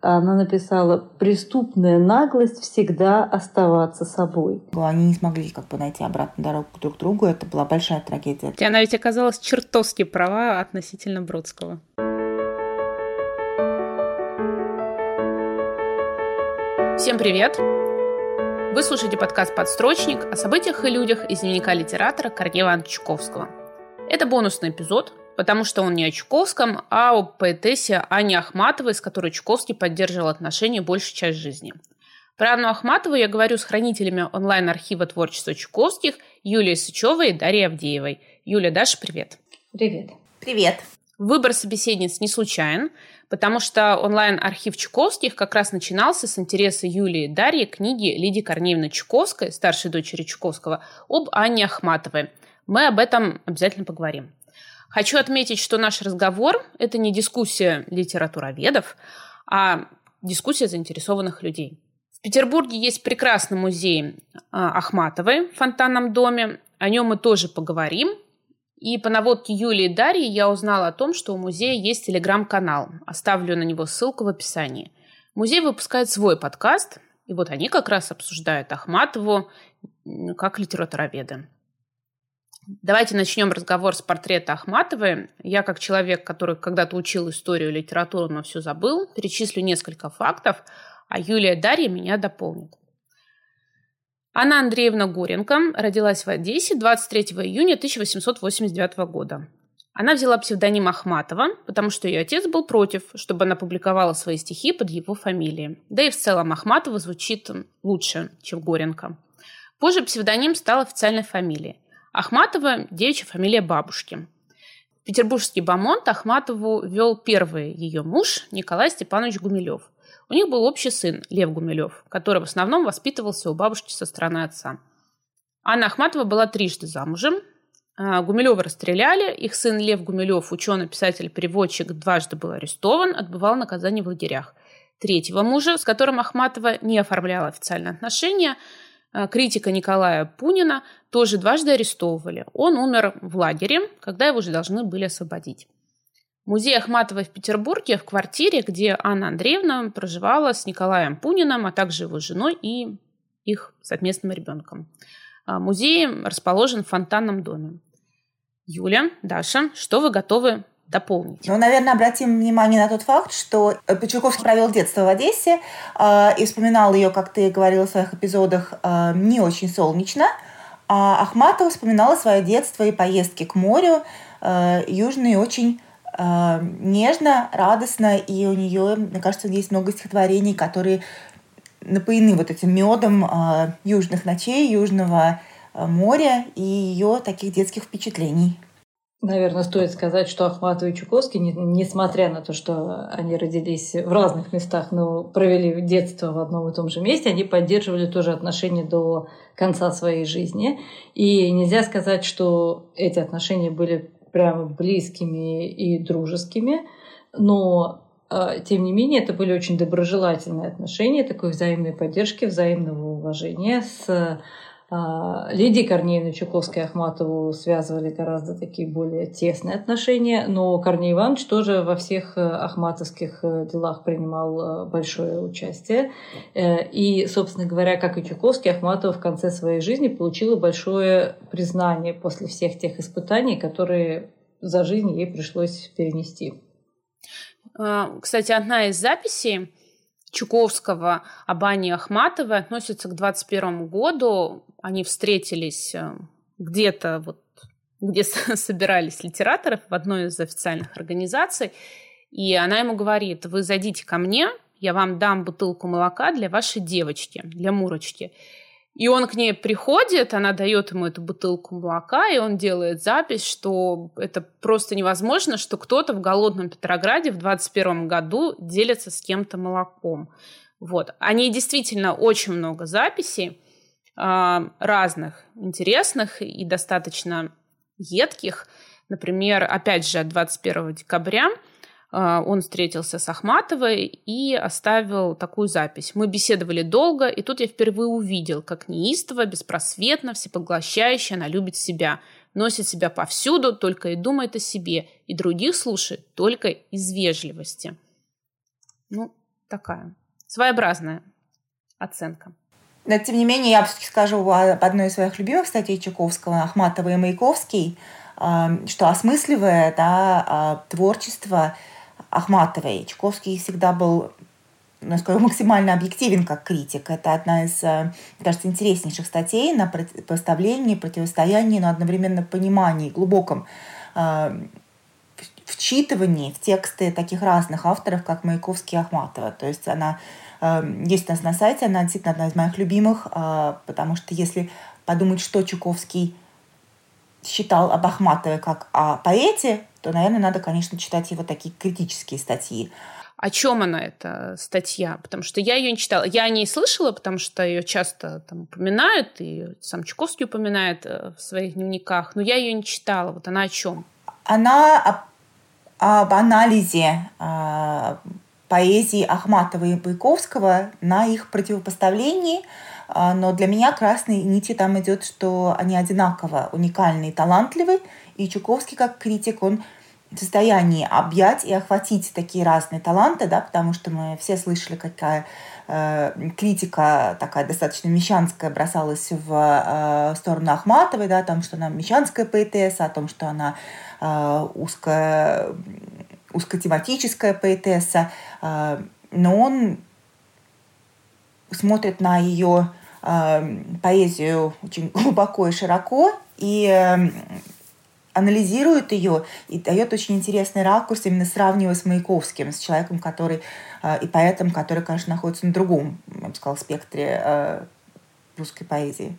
Она написала «Преступная наглость всегда оставаться собой». Они не смогли как бы найти обратную дорогу друг к другу. Это была большая трагедия. И она ведь оказалась чертовски права относительно Бродского. Всем привет! Вы слушаете подкаст «Подстрочник» о событиях и людях из дневника литератора Корнея Ивановича Чуковского. Это бонусный эпизод, потому что он не о Чуковском, а о поэтессе Ане Ахматовой, с которой Чуковский поддерживал отношения большую часть жизни. Про Анну Ахматову я говорю с хранителями онлайн-архива творчества Чуковских Юлией Сычевой и Дарьей Авдеевой. Юля, Даша, привет. Привет. Привет. Выбор собеседниц не случайен, потому что онлайн-архив Чуковских как раз начинался с интереса Юлии и Дарьи книги Лидии Корнеевны Чуковской, старшей дочери Чуковского, об Анне Ахматовой. Мы об этом обязательно поговорим. Хочу отметить, что наш разговор – это не дискуссия литературоведов, а дискуссия заинтересованных людей. В Петербурге есть прекрасный музей а, Ахматовой в фонтанном доме. О нем мы тоже поговорим. И по наводке Юлии и Дарьи я узнала о том, что у музея есть телеграм-канал. Оставлю на него ссылку в описании. Музей выпускает свой подкаст, и вот они как раз обсуждают Ахматову как литературоведы. Давайте начнем разговор с портрета Ахматовой. Я, как человек, который когда-то учил историю и литературу, но все забыл, перечислю несколько фактов, а Юлия Дарья меня дополнит. Анна Андреевна Горенко родилась в Одессе 23 июня 1889 года. Она взяла псевдоним Ахматова, потому что ее отец был против, чтобы она публиковала свои стихи под его фамилией. Да и в целом Ахматова звучит лучше, чем Горенко. Позже псевдоним стал официальной фамилией – Ахматова – девичья фамилия бабушки. Петербургский бомонд Ахматову вел первый ее муж Николай Степанович Гумилев. У них был общий сын Лев Гумилев, который в основном воспитывался у бабушки со стороны отца. Анна Ахматова была трижды замужем. А, Гумилева расстреляли. Их сын Лев Гумилев, ученый, писатель, переводчик, дважды был арестован, отбывал наказание в лагерях. Третьего мужа, с которым Ахматова не оформляла официальные отношения – критика Николая Пунина тоже дважды арестовывали. Он умер в лагере, когда его уже должны были освободить. Музей Ахматовой в Петербурге в квартире, где Анна Андреевна проживала с Николаем Пуниным, а также его женой и их совместным ребенком. Э, музей расположен в фонтанном доме. Юля, Даша, что вы готовы дополнить? Ну, наверное, обратим внимание на тот факт, что э, Печуковский провел детство в Одессе э, и вспоминал ее, как ты говорила в своих эпизодах, э, не очень солнечно. А Ахматова вспоминала свое детство и поездки к морю э, южные очень э, нежно, радостно, и у нее, мне кажется, есть много стихотворений, которые напоены вот этим медом э, южных ночей, южного э, моря и ее таких детских впечатлений. Наверное, стоит сказать, что Ахматова и Чуковский, не, несмотря на то, что они родились в разных местах, но провели детство в одном и том же месте, они поддерживали тоже отношения до конца своей жизни. И нельзя сказать, что эти отношения были прямо близкими и дружескими, но а, тем не менее, это были очень доброжелательные отношения, такой взаимной поддержки, взаимного уважения с Лидии Корнеевны Чуковской Ахматову связывали гораздо такие более тесные отношения, но Корней Иванович тоже во всех э, ахматовских э, делах принимал э, большое участие. И, собственно говоря, как и Чуковский, Ахматова в конце своей жизни получила большое признание после всех тех испытаний, которые за жизнь ей пришлось перенести. А, кстати, одна из записей Чуковского об Анне Ахматовой относится к 21 году. Они встретились э, где-то вот где собирались литераторы в одной из официальных организаций, и она ему говорит, вы зайдите ко мне, я вам дам бутылку молока для вашей девочки, для Мурочки. И он к ней приходит, она дает ему эту бутылку молока, и он делает запись, что это просто невозможно, что кто-то в голодном Петрограде в 21 году делится с кем-то молоком. Вот. Они действительно очень много записей разных, интересных и достаточно едких. Например, опять же, 21 декабря а, он встретился с Ахматовой и оставил такую запись. Мы беседовали долго, и тут я впервые увидел, как неистово, беспросветно, всепоглощающе она любит себя, носит себя повсюду, только и думает о себе, и других слушает только из вежливости. Ну, такая своеобразная оценка. Но, тем не менее, я все-таки скажу об одной из своих любимых статей Чуковского, Ахматова и Маяковский, что осмысливая да, а, творчество Ахматовой, Чуковский всегда был ну, скажу, максимально объективен как критик. Это одна из, э, кажется, интереснейших статей на противопоставлении, противостоянии, но одновременно понимании, глубоком э, вчитывании в тексты таких разных авторов, как Маяковский и Ахматова. То есть она есть у нас на сайте, она действительно одна из моих любимых, потому что если подумать, что Чуковский считал об Ахматове как о поэте, то, наверное, надо, конечно, читать его такие критические статьи. О чем она, эта статья? Потому что я ее не читала. Я о ней слышала, потому что ее часто там упоминают, и сам Чуковский упоминает э, в своих дневниках, но я ее не читала. Вот она о чем? Она об, об анализе э, поэзии Ахматова и Байковского на их противопоставлении, э, но для меня красной нити там идет, что они одинаково уникальны и талантливы, и Чуковский как критик, он в состоянии объять и охватить такие разные таланты, да, потому что мы все слышали, какая э, критика такая достаточно мещанская бросалась в э, сторону Ахматовой, да, о том, что она мещанская поэтесса, о том, что она э, узко, узкотематическая поэтесса, э, но он смотрит на ее э, поэзию очень глубоко и широко, и анализирует ее и дает очень интересный ракурс, именно сравнивая с Маяковским, с человеком, который э, и поэтом, который, конечно, находится на другом, я бы сказала, спектре русской поэзии.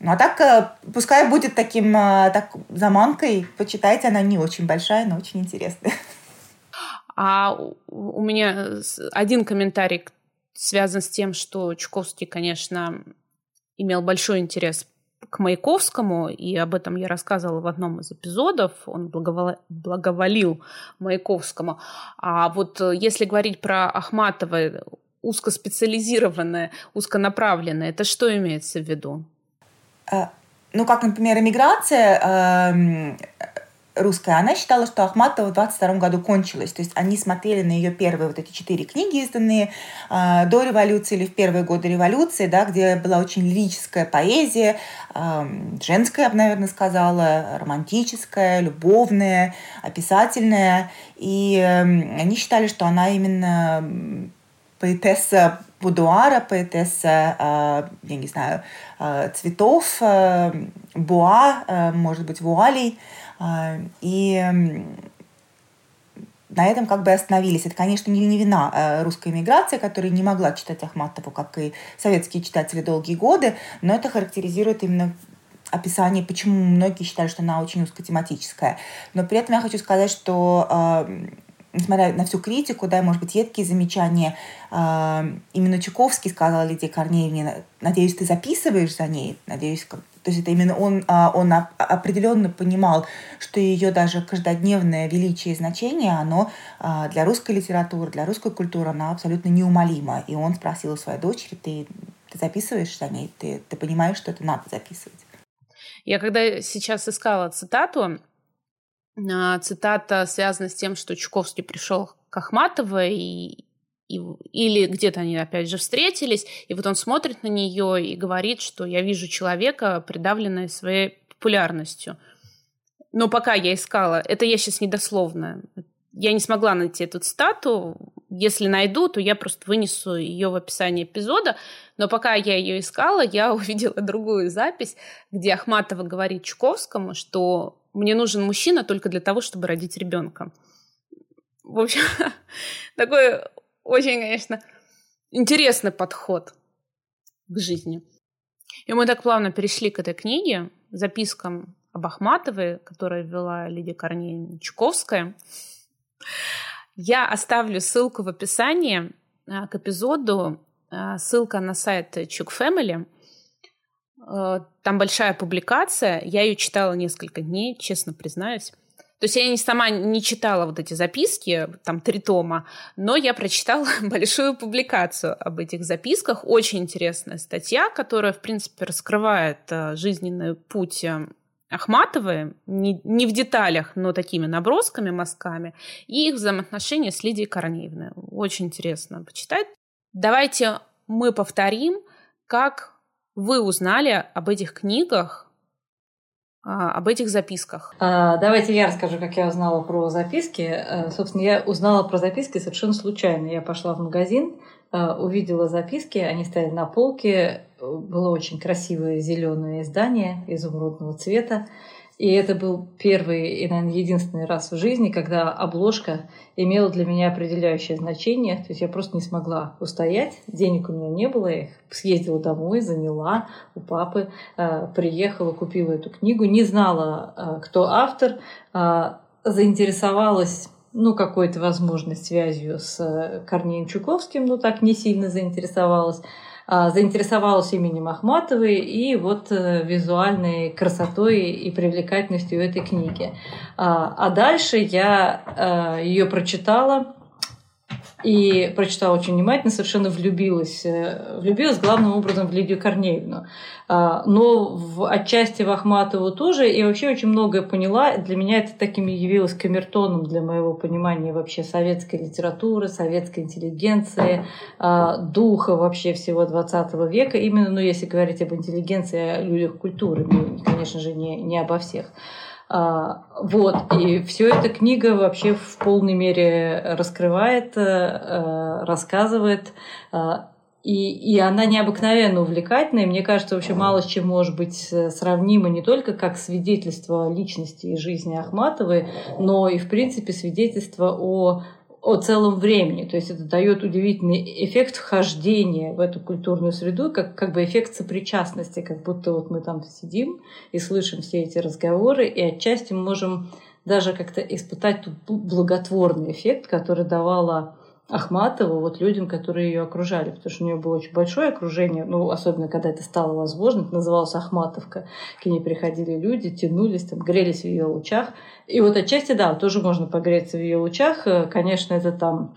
Ну а так, э, пускай будет таким так, заманкой, почитайте, она не очень большая, но очень интересная. А у меня один комментарий связан с тем, что Чуковский, конечно, имел большой интерес к Маяковскому, и об этом я рассказывала в одном из эпизодов, он благоволил Маяковскому. А вот э, если говорить про Ахматова, узкоспециализированное, узконаправленное, это что имеется в виду? А, ну, как, например, эмиграция, эм, русская, она считала, что Ахматова в 22 году кончилась. То есть они смотрели на ее первые вот эти четыре книги, изданные э, до революции или в первые годы революции, да, где была очень лирическая поэзия, э, женская, я бы, наверное, сказала, романтическая, любовная, описательная. И э, они считали, что она именно поэтесса будуара, поэтесса, э, я не знаю, э, цветов, э, буа, может быть, вуалей. И на этом как бы остановились. Это, конечно, не, не вина русской эмиграции, которая не могла читать Ахматову, как и советские читатели долгие годы, но это характеризует именно описание, почему многие считали, что она очень узкотематическая. Но при этом я хочу сказать, что несмотря на всю критику, да, может быть, едкие замечания, именно Чуковский сказал Лидии Корнеевне, надеюсь, ты записываешь за ней, надеюсь, то есть это именно он, а, он определенно понимал, что ее даже каждодневное величие и значение, оно а, для русской литературы, для русской культуры, она абсолютно неумолима. И он спросил у своей дочери, ты, ты записываешь за ней, ты, ты понимаешь, что это надо записывать. Я когда сейчас искала цитату, а, цитата связана с тем, что Чуковский пришел к Ахматовой и, и, или где-то они опять же встретились, и вот он смотрит на нее и говорит, что я вижу человека, придавленного своей популярностью. Но пока я искала, это я сейчас недословно, я не смогла найти эту цитату. Если найду, то я просто вынесу ее в описание эпизода. Но пока я ее искала, я увидела другую запись, где Ахматова говорит Чуковскому, что мне нужен мужчина только для того, чтобы родить ребенка. В общем, такой очень, конечно, интересный подход к жизни. И мы так плавно перешли к этой книге, запискам об Ахматовой, которую вела Лидия Корнеевна Чуковская. Я оставлю ссылку в описании а, к эпизоду, а, ссылка на сайт Чук Family. А, там большая публикация, я ее читала несколько дней, честно признаюсь. То есть я не сама не читала вот эти записки, там три тома, но я прочитала большую публикацию об этих записках. Очень интересная статья, которая, в принципе, раскрывает э, жизненный путь э, Ахматовой, не, не в деталях, но такими набросками, мазками, и их взаимоотношения с Лидией Корнеевной. Очень интересно почитать. Давайте мы повторим, как вы узнали об этих книгах, а, об этих записках. А, давайте я расскажу, как я узнала про записки. А, собственно, я узнала про записки совершенно случайно. Я пошла в магазин, а, увидела записки, они стояли на полке, было очень красивое зеленое издание изумрудного цвета. И это был первый и, наверное, единственный раз в жизни, когда обложка имела для меня определяющее значение. То есть я просто не смогла устоять. Денег у меня не было. Я их съездила домой, заняла у папы, э, приехала, купила эту книгу. Не знала, э, кто автор. Э, заинтересовалась ну, какой-то возможной связью с Корнеем Чуковским, но так не сильно заинтересовалась. А, заинтересовалась именем Ахматовой и вот э, визуальной красотой и привлекательностью этой книги. А, а дальше я э, ее прочитала, и прочитала очень внимательно, совершенно влюбилась. Э, влюбилась главным образом в Лидию Корнеевну. А, но в, отчасти в Ахматову тоже. И вообще очень многое поняла. Для меня это таким явилось камертоном для моего понимания вообще советской литературы, советской интеллигенции, а, духа вообще всего 20 века. Именно, ну, если говорить об интеллигенции, о людях культуры, ну, конечно же, не, не обо всех. А, вот, и все эта книга вообще в полной мере раскрывает, э, э, рассказывает, а, и, и она необыкновенно увлекательная. Мне кажется, вообще мало с чем может быть э, сравнимо не только как свидетельство личности и жизни Ахматовой, но и, в принципе, свидетельство о о целом времени. То есть это дает удивительный эффект вхождения в эту культурную среду, как, как бы эффект сопричастности, как будто вот мы там сидим и слышим все эти разговоры, и отчасти мы можем даже как-то испытать тот благотворный эффект, который давала Ахматову вот людям, которые ее окружали, потому что у нее было очень большое окружение, ну, особенно когда это стало возможно, это называлось Ахматовка. К ней приходили люди, тянулись, там, грелись в ее лучах. И вот отчасти, да, тоже можно погреться в ее лучах. Э, конечно, это там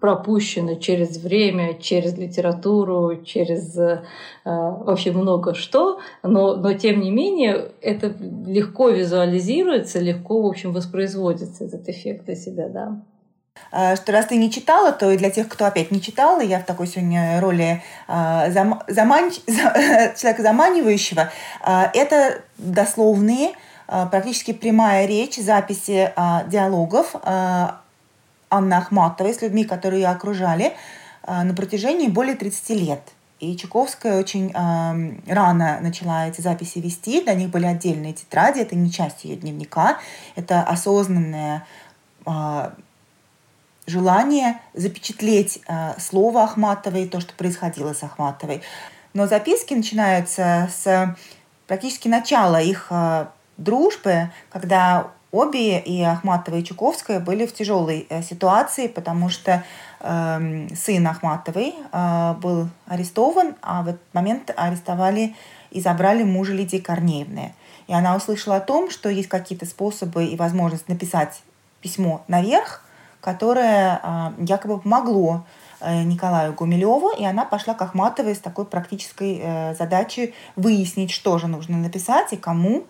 пропущено через время, через литературу, через э, вообще много что, но, но тем не менее это легко визуализируется, легко, в общем, воспроизводится этот эффект для себя, да. А, что раз ты не читала, то и для тех, кто опять не читал, я в такой сегодня роли а, зам, заман, человека заманивающего, а, это дословные, практически прямая речь, записи диалогов Анны Ахматовой с людьми, которые ее окружали на протяжении более 30 лет. И Чуковская очень э, рано начала эти записи вести. Для них были отдельные тетради. Это не часть ее дневника. Это осознанная э, желание запечатлеть э, слово Ахматовой, то, что происходило с Ахматовой. Но записки начинаются с практически начала их э, дружбы, когда обе, и Ахматова, и Чуковская, были в тяжелой э, ситуации, потому что э, сын Ахматовой э, был арестован, а в этот момент арестовали и забрали мужа Лидии Корнеевны. И она услышала о том, что есть какие-то способы и возможность написать письмо наверх, которое а, якобы помогло э, Николаю Гумилеву, и она пошла к Ахматовой с такой практической э, задачей выяснить, что же нужно написать и кому,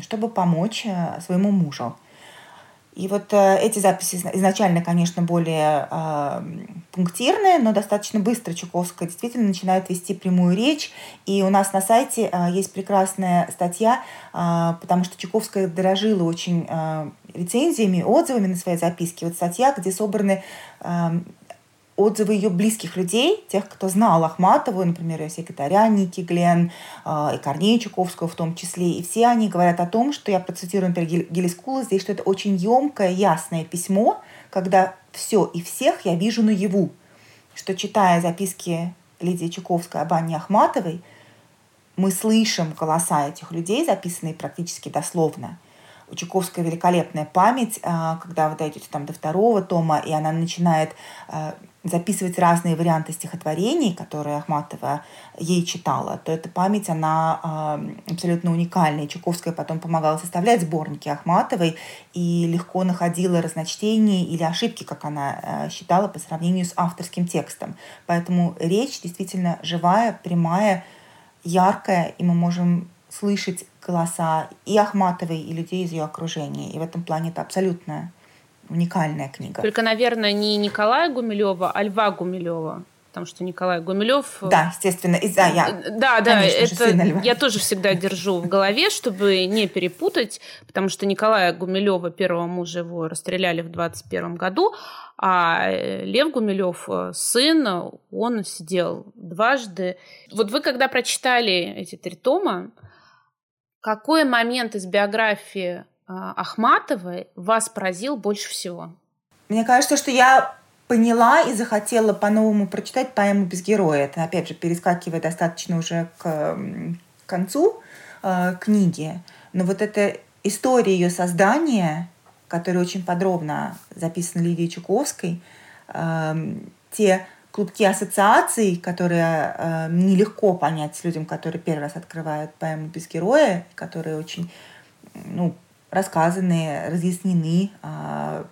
чтобы помочь э, своему мужу. И вот э, эти записи изначально, конечно, более э, пунктирные, но достаточно быстро Чуковская действительно начинает вести прямую речь. И у нас на сайте э, есть прекрасная статья, э, потому что Чуковская дорожила очень э, рецензиями, отзывами на свои записки. Вот статья, где собраны э, отзывы ее близких людей, тех, кто знал Ахматову, например, ее секретаря Ники Глен, э, и Корнея Чуковского в том числе, и все они говорят о том, что я процитирую, например, Гелискула здесь, что это очень емкое, ясное письмо, когда все и всех я вижу наяву, что читая записки Лидии Чуковской об Анне Ахматовой, мы слышим голоса этих людей, записанные практически дословно. У Чуковской великолепная память, э, когда вы дойдете там до второго тома, и она начинает э, записывать разные варианты стихотворений, которые Ахматова ей читала, то эта память, она э, абсолютно уникальная. Чуковская потом помогала составлять сборники Ахматовой и легко находила разночтения или ошибки, как она э, считала, по сравнению с авторским текстом. Поэтому речь действительно живая, прямая, яркая, и мы можем слышать голоса и Ахматовой, и людей из ее окружения. И в этом плане это абсолютно уникальная книга. Только, наверное, не Николая Гумилева, а Льва Гумилева потому что Николай Гумилев... Э, да, естественно. Из, да, я, да, да это я тоже всегда держу в голове, чтобы не перепутать, потому что Николая Гумилева, первого мужа его, расстреляли в 21 году, а э, Лев Гумилев, э, сын, он сидел дважды. Вот вы, когда прочитали эти три тома, какой момент из биографии Ахматовой вас поразил больше всего? Мне кажется, что я поняла и захотела по-новому прочитать поэму «Без героя». Это, опять же, перескакивая достаточно уже к концу э, книги. Но вот эта история ее создания, которая очень подробно записана Лидией Чуковской, э, те клубки ассоциаций, которые э, нелегко понять людям, которые первый раз открывают поэму «Без героя», которые очень ну, рассказаны, разъяснены, э,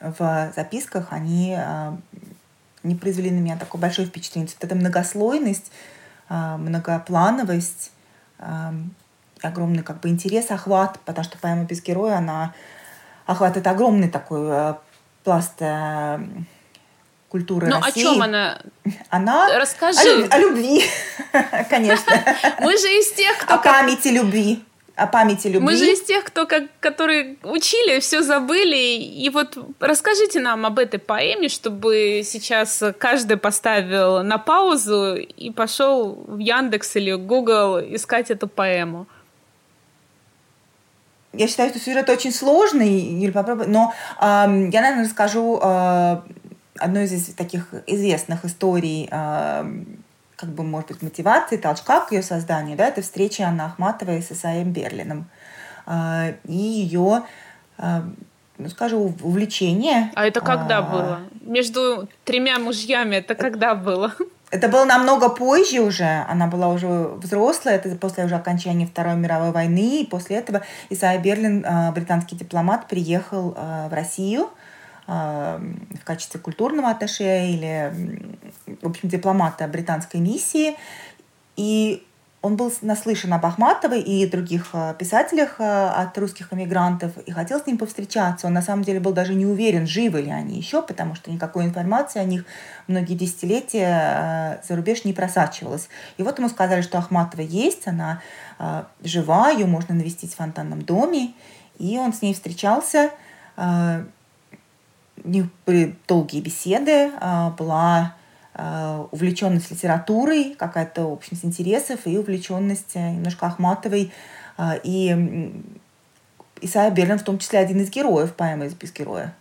в записках, они а, не произвели на меня такое большое впечатление. Вот эта многослойность, а, многоплановость, а, огромный как бы интерес, охват, потому что поэма «Без героя», она охватывает огромный такой пласт культуры ну, России. о чем она? Она Расскажи. О, о любви, конечно. Мы же из тех, кто... О памяти любви о памяти любви. Мы же из тех, кто как, которые учили, все забыли. И вот расскажите нам об этой поэме, чтобы сейчас каждый поставил на паузу и пошел в Яндекс или Google искать эту поэму. Я считаю, что сюжет очень сложный, Юль, попробуй. Но э, я, наверное, расскажу э, одну из таких известных историй э, как бы, может быть, мотивации, толчка к ее созданию, да, это встреча Анны Ахматовой с Исаием Берлином. А, и ее, а, ну, скажу, увлечение. А это когда а... было? Между тремя мужьями это когда было? Это было намного позже уже, она была уже взрослая, это после уже окончания Второй мировой войны, и после этого Исайя Берлин, британский дипломат, приехал в Россию, в качестве культурного атташе или, в общем, дипломата британской миссии. И он был наслышан об Ахматовой и других а, писателях а, от русских эмигрантов и хотел с ним повстречаться. Он на самом деле был даже не уверен, живы ли они еще, потому что никакой информации о них многие десятилетия а, за рубеж не просачивалась. И вот ему сказали, что Ахматова есть, она жива, ее можно навестить в фонтанном доме. И он с ней встречался, них были долгие беседы, а, была а, увлеченность литературой, какая-то общность интересов и увлеченность э, немножко Ахматовой. А, и Исайя Берлин в том числе один из героев поэмы «Из без героя».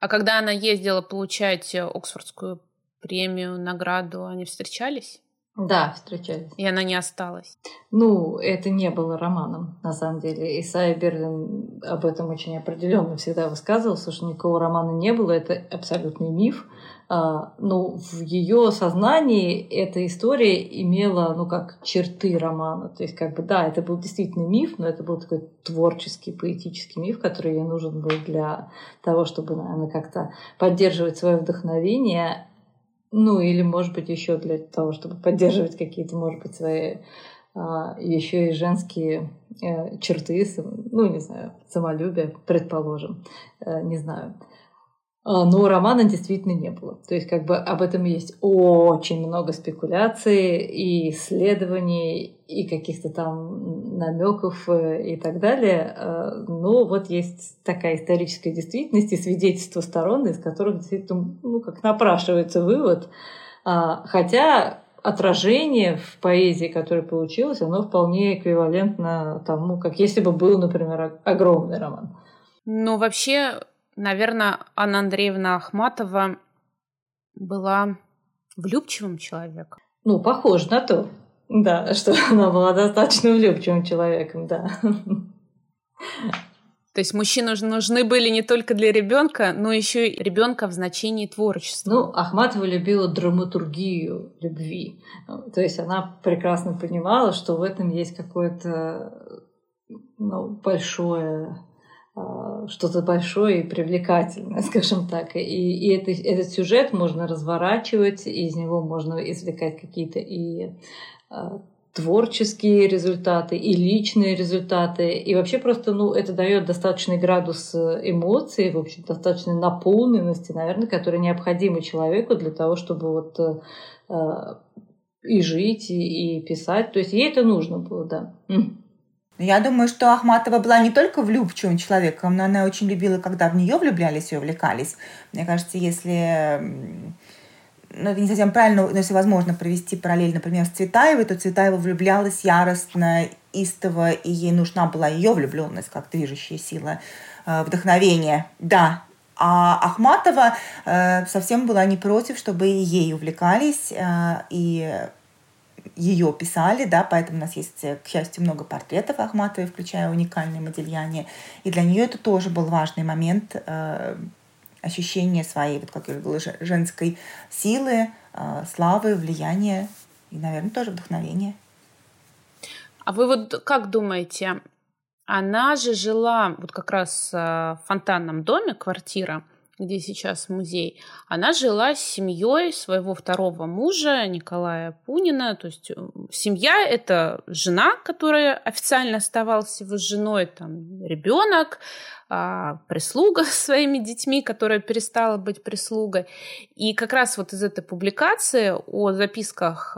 А когда она ездила получать Оксфордскую премию, награду, они встречались? Да, встречались. И она не осталась. Ну, это не было романом, на самом деле. Исайя Берлин об этом очень определенно всегда высказывался, что никакого романа не было, это абсолютный миф. А, но в ее сознании эта история имела, ну, как черты романа. То есть, как бы, да, это был действительно миф, но это был такой творческий, поэтический миф, который ей нужен был для того, чтобы, наверное, как-то поддерживать свое вдохновение, ну, или, может быть, еще для того, чтобы поддерживать какие-то, может быть, свои а, еще и женские э, черты, ну, не знаю, самолюбие, предположим, э, не знаю. А, но романа действительно не было. То есть как бы об этом есть очень много спекуляций и исследований, и каких-то там намеков э, и так далее. А, но вот есть такая историческая действительность и свидетельства сторон, из которых действительно ну, как напрашивается вывод. А, хотя отражение в поэзии, которое получилось, оно вполне эквивалентно тому, как если бы был, например, огромный роман. Ну, вообще, наверное, Анна Андреевна Ахматова была влюбчивым человеком. Ну, похоже на то. Да, что она была достаточно влюбчивым человеком, да. То есть мужчины нужны были не только для ребенка, но еще и ребенка в значении творчества. Ну, Ахматова любила драматургию любви. То есть она прекрасно понимала, что в этом есть какое-то ну, большое что-то большое и привлекательное, скажем так. И, и это, этот сюжет можно разворачивать, и из него можно извлекать какие-то и а, творческие результаты и личные результаты. И вообще просто, ну, это дает достаточный градус э, эмоций, в общем, достаточной наполненности, наверное, который необходимы человеку для того, чтобы вот э, э, и жить, и, и писать. То есть ей это нужно было, да. Я думаю, что Ахматова была не только влюбчивым человеком, но она очень любила, когда в нее влюблялись и увлекались. Мне кажется, если ну, это не совсем правильно, но если возможно провести параллель, например, с Цветаевой, то Цветаева влюблялась яростно, истово, и ей нужна была ее влюбленность как движущая сила, э, вдохновение. Да, а Ахматова э, совсем была не против, чтобы и ей увлекались, э, и ее писали, да, поэтому у нас есть, к счастью, много портретов Ахматовой, включая уникальные Модельяне. И для нее это тоже был важный момент э, ощущения своей, вот как я говорила, женской силы, э, славы, влияния и, наверное, тоже вдохновения. А вы вот как думаете, она же жила вот как раз э, в фонтанном доме, квартира, где сейчас музей, она жила с семьей своего второго мужа Николая Пунина. То есть э, семья – это жена, которая официально оставалась его женой, там ребенок, а, прислуга с своими детьми, которая перестала быть прислугой. И как раз вот из этой публикации о записках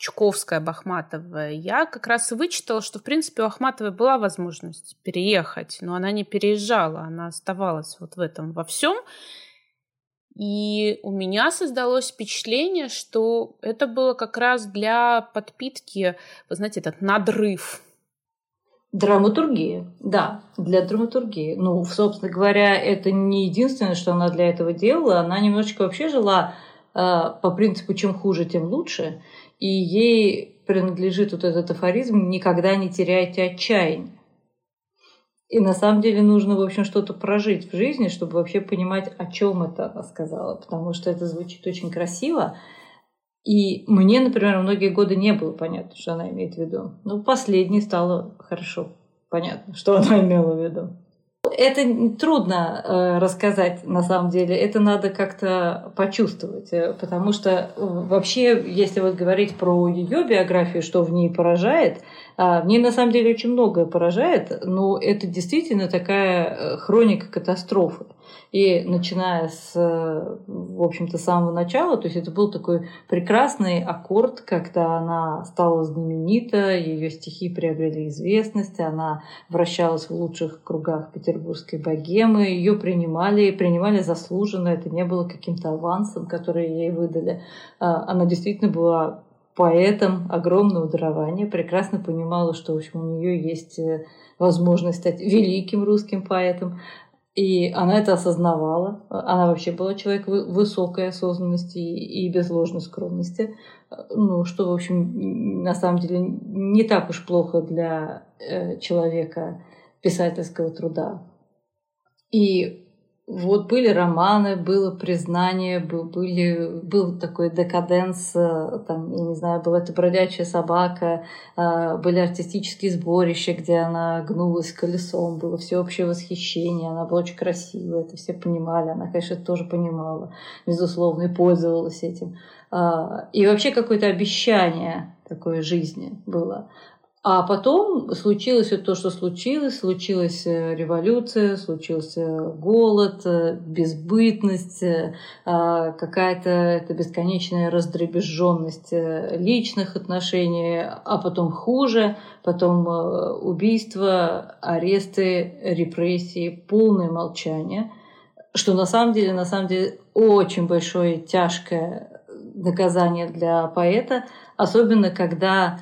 Чуковская, Бахматова, я как раз и вычитала, что, в принципе, у Ахматовой была возможность переехать, но она не переезжала, она оставалась вот в этом во всем. И у меня создалось впечатление, что это было как раз для подпитки, вы знаете, этот надрыв. Драматургия, да, для драматургии. Ну, собственно говоря, это не единственное, что она для этого делала. Она немножечко вообще жила э, по принципу «чем хуже, тем лучше» и ей принадлежит вот этот афоризм «никогда не теряйте отчаяние». И на самом деле нужно, в общем, что-то прожить в жизни, чтобы вообще понимать, о чем это она сказала, потому что это звучит очень красиво. И мне, например, многие годы не было понятно, что она имеет в виду. Но последней стало хорошо понятно, что она имела в виду. Это трудно э, рассказать на самом деле, это надо как-то почувствовать, э, потому что э, вообще, если вот говорить про ее биографию, что в ней поражает, а, в ней на самом деле очень многое поражает, но это действительно такая хроника катастрофы. И начиная с, в общем-то, самого начала, то есть это был такой прекрасный аккорд, когда она стала знаменита, ее стихи приобрели известность, она вращалась в лучших кругах петербургской богемы, ее принимали, принимали заслуженно, это не было каким-то авансом, который ей выдали. А, она действительно была поэтом огромного дарования, прекрасно понимала, что в общем, у нее есть э, возможность стать великим русским поэтом. И она это осознавала. Она вообще была человек высокой осознанности и без ложной скромности. Ну, что, в общем, на самом деле не так уж плохо для э, человека писательского труда. И вот были романы, было признание, был, были, был такой декаденс, э, там, я не знаю, была это бродячая собака, э, были артистические сборища, где она гнулась колесом, было всеобщее восхищение, она была очень красивая, это все понимали, она, конечно, это тоже понимала, безусловно, и пользовалась этим. А, и вообще какое-то обещание такой жизни было. А потом случилось вот то, что случилось. Случилась э, революция, случился голод, э, безбытность, э, а, какая-то это бесконечная раздребезженность личных отношений, а потом хуже, потом убийства, аресты, репрессии, полное молчание, что на самом деле, на самом деле очень большое тяжкое наказание для поэта, особенно когда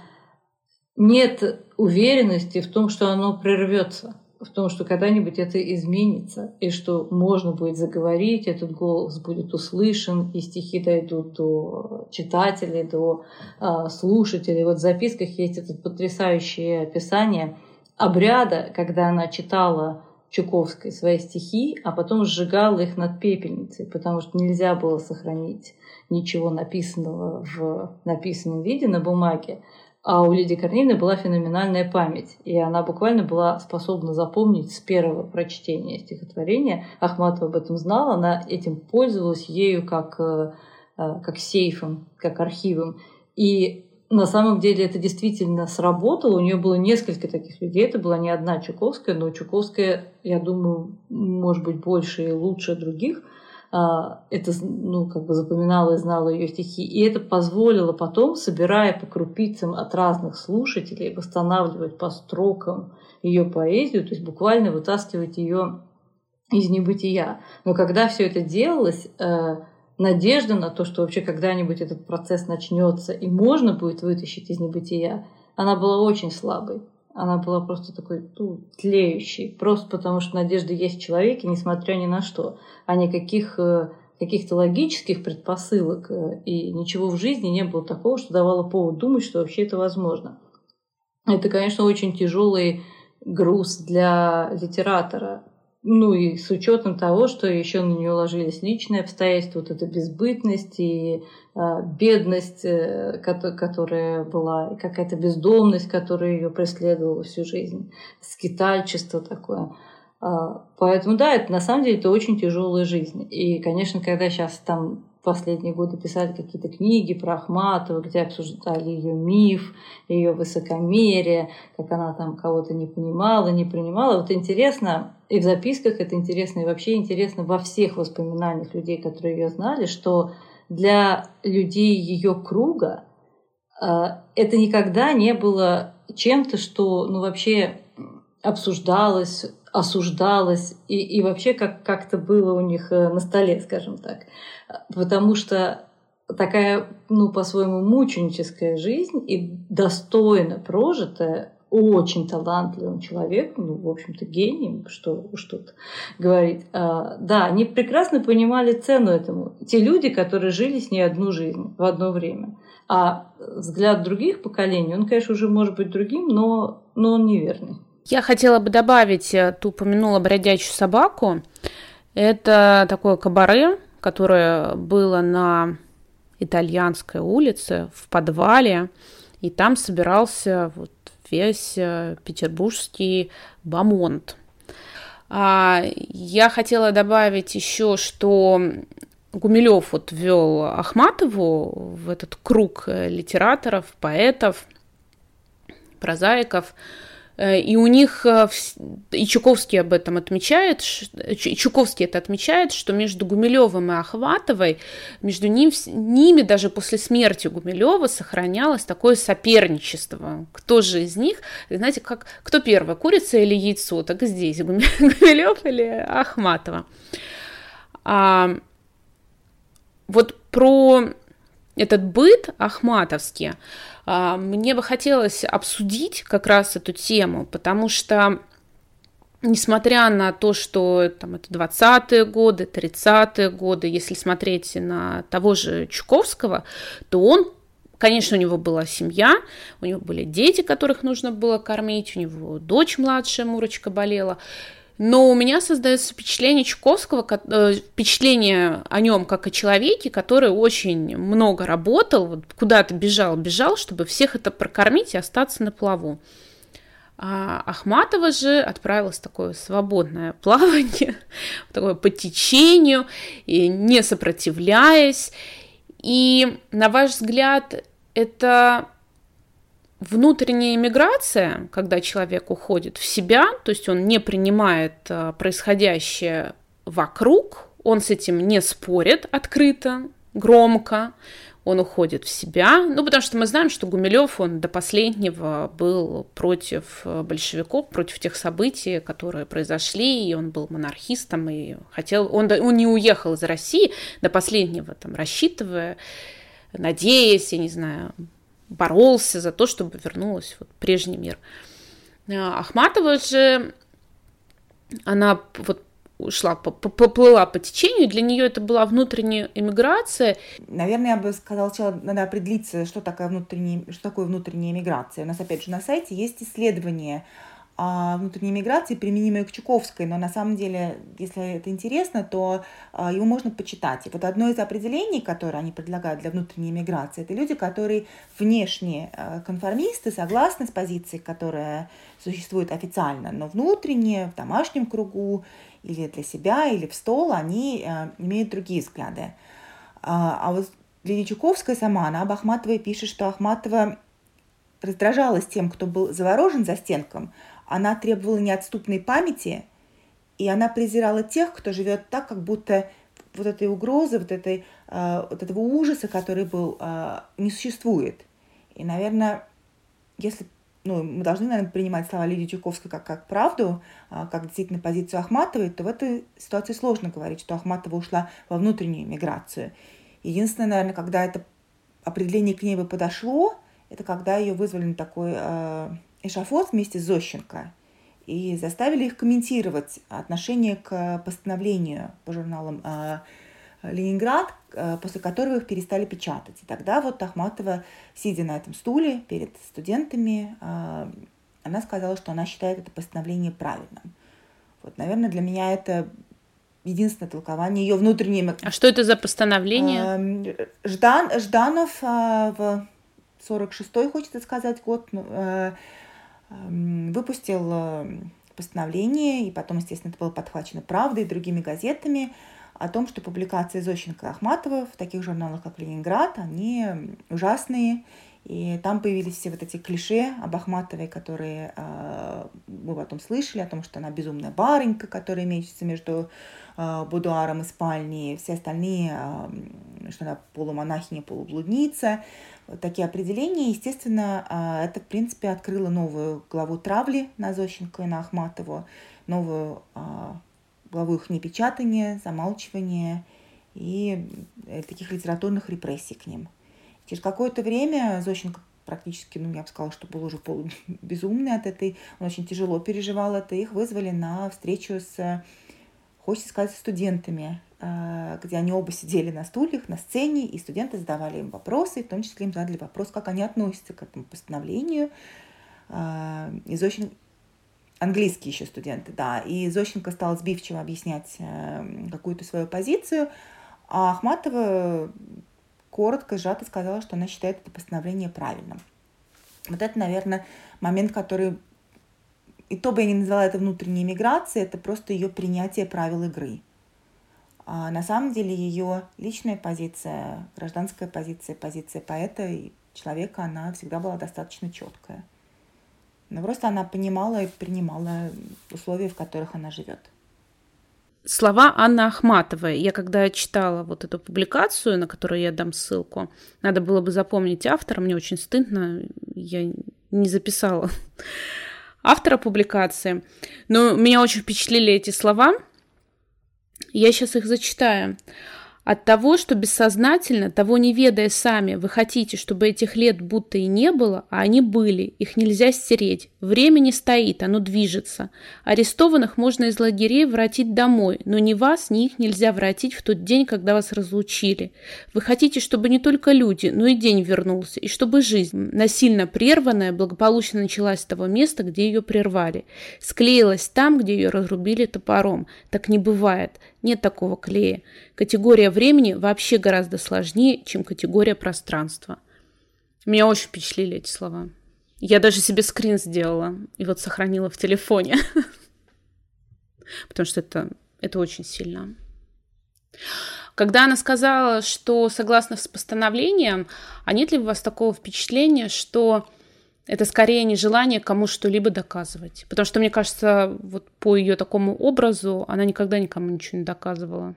нет уверенности в том, что оно прервется, в том, что когда-нибудь это изменится, и что можно будет заговорить, этот голос будет услышан, и стихи дойдут до читателей, до э, слушателей. Вот в записках есть это потрясающее описание обряда, когда она читала Чуковской свои стихи, а потом сжигала их над пепельницей, потому что нельзя было сохранить ничего написанного в написанном виде на бумаге. А у Лидии Корнеевны была феноменальная память, и она буквально была способна запомнить с первого прочтения стихотворения. Ахматова об этом знала, она этим пользовалась ею как, э, э, как сейфом, как архивом. И на самом деле это действительно сработало. У нее было несколько таких людей. Это была не одна Чуковская, но Чуковская, я думаю, может быть, больше и лучше других. А, это, ну, как бы запоминала и знала ее стихи. И это позволило потом, собирая по крупицам от разных слушателей, восстанавливать по строкам ее поэзию, то есть буквально вытаскивать ее из небытия. Но когда все это делалось, э, надежда на то, что вообще когда-нибудь этот процесс начнется и можно будет вытащить из небытия, она была очень слабой. Она была просто такой ну, тлеющей, просто потому что надежда есть в человеке, несмотря ни на что, а никаких э, каких-то логических предпосылок э, и ничего в жизни не было такого, что давало повод думать, что вообще это возможно. Это, конечно, очень тяжелый груз для литератора, ну и с учетом того, что еще на нее ложились личные обстоятельства, вот эта безбытность и э, бедность, э, которая была, и какая-то бездомность, которая ее преследовала всю жизнь, скитальчество такое. Э, поэтому да, это на самом деле это очень тяжелая жизнь. И, конечно, когда сейчас там последние годы писали какие-то книги про Ахматову, где обсуждали ее миф, ее высокомерие, как она там кого-то не понимала, не принимала. Вот интересно, и в записках это интересно, и вообще интересно во всех воспоминаниях людей, которые ее знали, что для людей ее круга э, это никогда не было чем-то, что ну, вообще обсуждалось, осуждалось и, и вообще как, как-то было у них э, на столе, скажем так. Потому что такая, ну, по-своему, мученическая жизнь и достойно прожитая очень талантливым человеком, ну, в общем-то, гением, что уж тут говорить. А, да, они прекрасно понимали цену этому. Те люди, которые жили с ней одну жизнь в одно время. А взгляд других поколений, он, конечно, уже может быть другим, но, но он неверный. Я хотела бы добавить, э, ты упомянула бродячую собаку. Это такое кабаре, которое было на итальянской улице в подвале, и там собирался вот весь э, петербургский бамонт. А, я хотела добавить еще, что Гумилев вот ввел Ахматову в этот круг э, литераторов, поэтов, прозаиков, и у них, э, и Чуковский об этом отмечает, Чуковский это отмечает, что между Гумилевым и Ахватовой, между ним, ними даже после смерти Гумилева сохранялось такое соперничество. Кто же из них, знаете, как, кто первый, курица или яйцо? Так и здесь, Гумилев или Ахматова. А, вот про этот быт ахматовский, мне бы хотелось обсудить как раз эту тему, потому что несмотря на то, что там, это 20-е годы, 30-е годы, если смотреть на того же Чуковского, то он Конечно, у него была семья, у него были дети, которых нужно было кормить, у него дочь младшая, Мурочка, болела. Но у меня создается впечатление Чуковского, э, впечатление о нем как о человеке, который очень много работал, вот куда-то бежал, бежал, чтобы всех это прокормить и остаться на плаву. А Ахматова же отправилась в такое свободное плавание, такое по течению, и не сопротивляясь. И, на ваш взгляд, это внутренняя иммиграция, когда человек уходит в себя, то есть он не принимает э, происходящее вокруг, он с этим не спорит открыто, громко, он уходит в себя, ну, потому что мы знаем, что Гумилев, он до последнего был против э, большевиков, против тех событий, которые произошли, и он был монархистом, и хотел, он, он не уехал из России до последнего, там, рассчитывая, надеясь, я не знаю, боролся за то, чтобы вернулась вот прежний мир. А, Ахматова же, она вот ушла, поплыла по течению, для нее это была внутренняя эмиграция. Наверное, я бы сказала, сначала надо определиться, что такое внутренняя, что такое внутренняя эмиграция. У нас, опять же, на сайте есть исследование внутренней миграции, применимой к Чуковской, но на самом деле, если это интересно, то а, его можно почитать. И вот одно из определений, которое они предлагают для внутренней миграции, это люди, которые внешне а, конформисты, согласны с позицией, которая существует официально, но внутренне, в домашнем кругу, или для себя, или в стол, они имеют другие взгляды. А вот Лидия Чуковская сама, она об Ахматовой пишет, что Ахматова раздражалась тем, кто был заворожен за стенком. Она требовала неотступной памяти, и она презирала тех, кто живет так, как будто вот этой угрозы, вот, этой, э, вот этого ужаса, который был, э, не существует. И, наверное, если ну, мы должны, наверное, принимать слова Лидии Чуковской как, как правду, э, как действительно позицию Ахматовой, то в этой ситуации сложно говорить, что Ахматова ушла во внутреннюю миграцию. Единственное, наверное, когда это определение к ней бы подошло, это когда ее вызвали на такой э, эшафот вместе с Зощенко и заставили их комментировать отношение к постановлению по журналам э, Ленинград, э, после которого их перестали печатать. И тогда вот Ахматова, сидя на этом стуле перед студентами, э, она сказала, что она считает это постановление правильным. Вот, наверное, для меня это единственное толкование ее внутреннее. А что это за постановление? Ждан, Жданов в 46-й, хочется сказать, год ну, выпустил э, постановление, и потом, естественно, это было подхвачено «Правдой» и другими газетами, о том, что публикации Зощенко и Ахматова в таких журналах, как «Ленинград», они ужасные, и там появились все вот эти клише об Ахматовой, которые э, мы потом слышали, о том, что она безумная барынька, которая мечется между э, будуаром и спальней, все остальные, э, что она полумонахиня, полублудница. Такие определения. Естественно, э, это, в принципе, открыло новую главу травли на Зощенко и на Ахматову, новую э, главу их непечатания, замалчивания и э, таких литературных репрессий к ним. Через какое-то время Зощенко практически, ну, я бы сказала, что был уже безумный от этой, он очень тяжело переживал это, их вызвали на встречу с, хочется сказать, студентами, э, где они оба сидели на стульях, на сцене, и студенты задавали им вопросы, в том числе им задали вопрос, как они относятся к этому постановлению. Э, и Зощенко, английские еще студенты, да, и Зощенко стал сбивчиво объяснять э, какую-то свою позицию, а Ахматова коротко, сжато сказала, что она считает это постановление правильным. Вот это, наверное, момент, который... И то бы я не назвала это внутренней миграцией, это просто ее принятие правил игры. А на самом деле ее личная позиция, гражданская позиция, позиция поэта и человека, она всегда была достаточно четкая. Но просто она понимала и принимала условия, в которых она живет слова Анны Ахматовой. Я когда читала вот эту публикацию, на которую я дам ссылку, надо было бы запомнить автора, мне очень стыдно, я не записала автора публикации. Но меня очень впечатлили эти слова. Я сейчас их зачитаю. От того, что бессознательно, того не ведая сами, вы хотите, чтобы этих лет будто и не было, а они были, их нельзя стереть. Время не стоит, оно движется. Арестованных можно из лагерей воротить домой, но ни вас, ни их нельзя воротить в тот день, когда вас разлучили. Вы хотите, чтобы не только люди, но и день вернулся, и чтобы жизнь, насильно прерванная, благополучно началась с того места, где ее прервали. Склеилась там, где ее разрубили топором. Так не бывает. Нет такого клея. Категория времени вообще гораздо сложнее, чем категория пространства. Меня очень впечатлили эти слова. Я даже себе скрин сделала и вот сохранила в телефоне. Потому что это, это очень сильно. Когда она сказала, что согласно с постановлением, а нет ли у вас такого впечатления, что это скорее не желание кому что-либо доказывать. Потому что, мне кажется, вот по ее такому образу она никогда никому ничего не доказывала.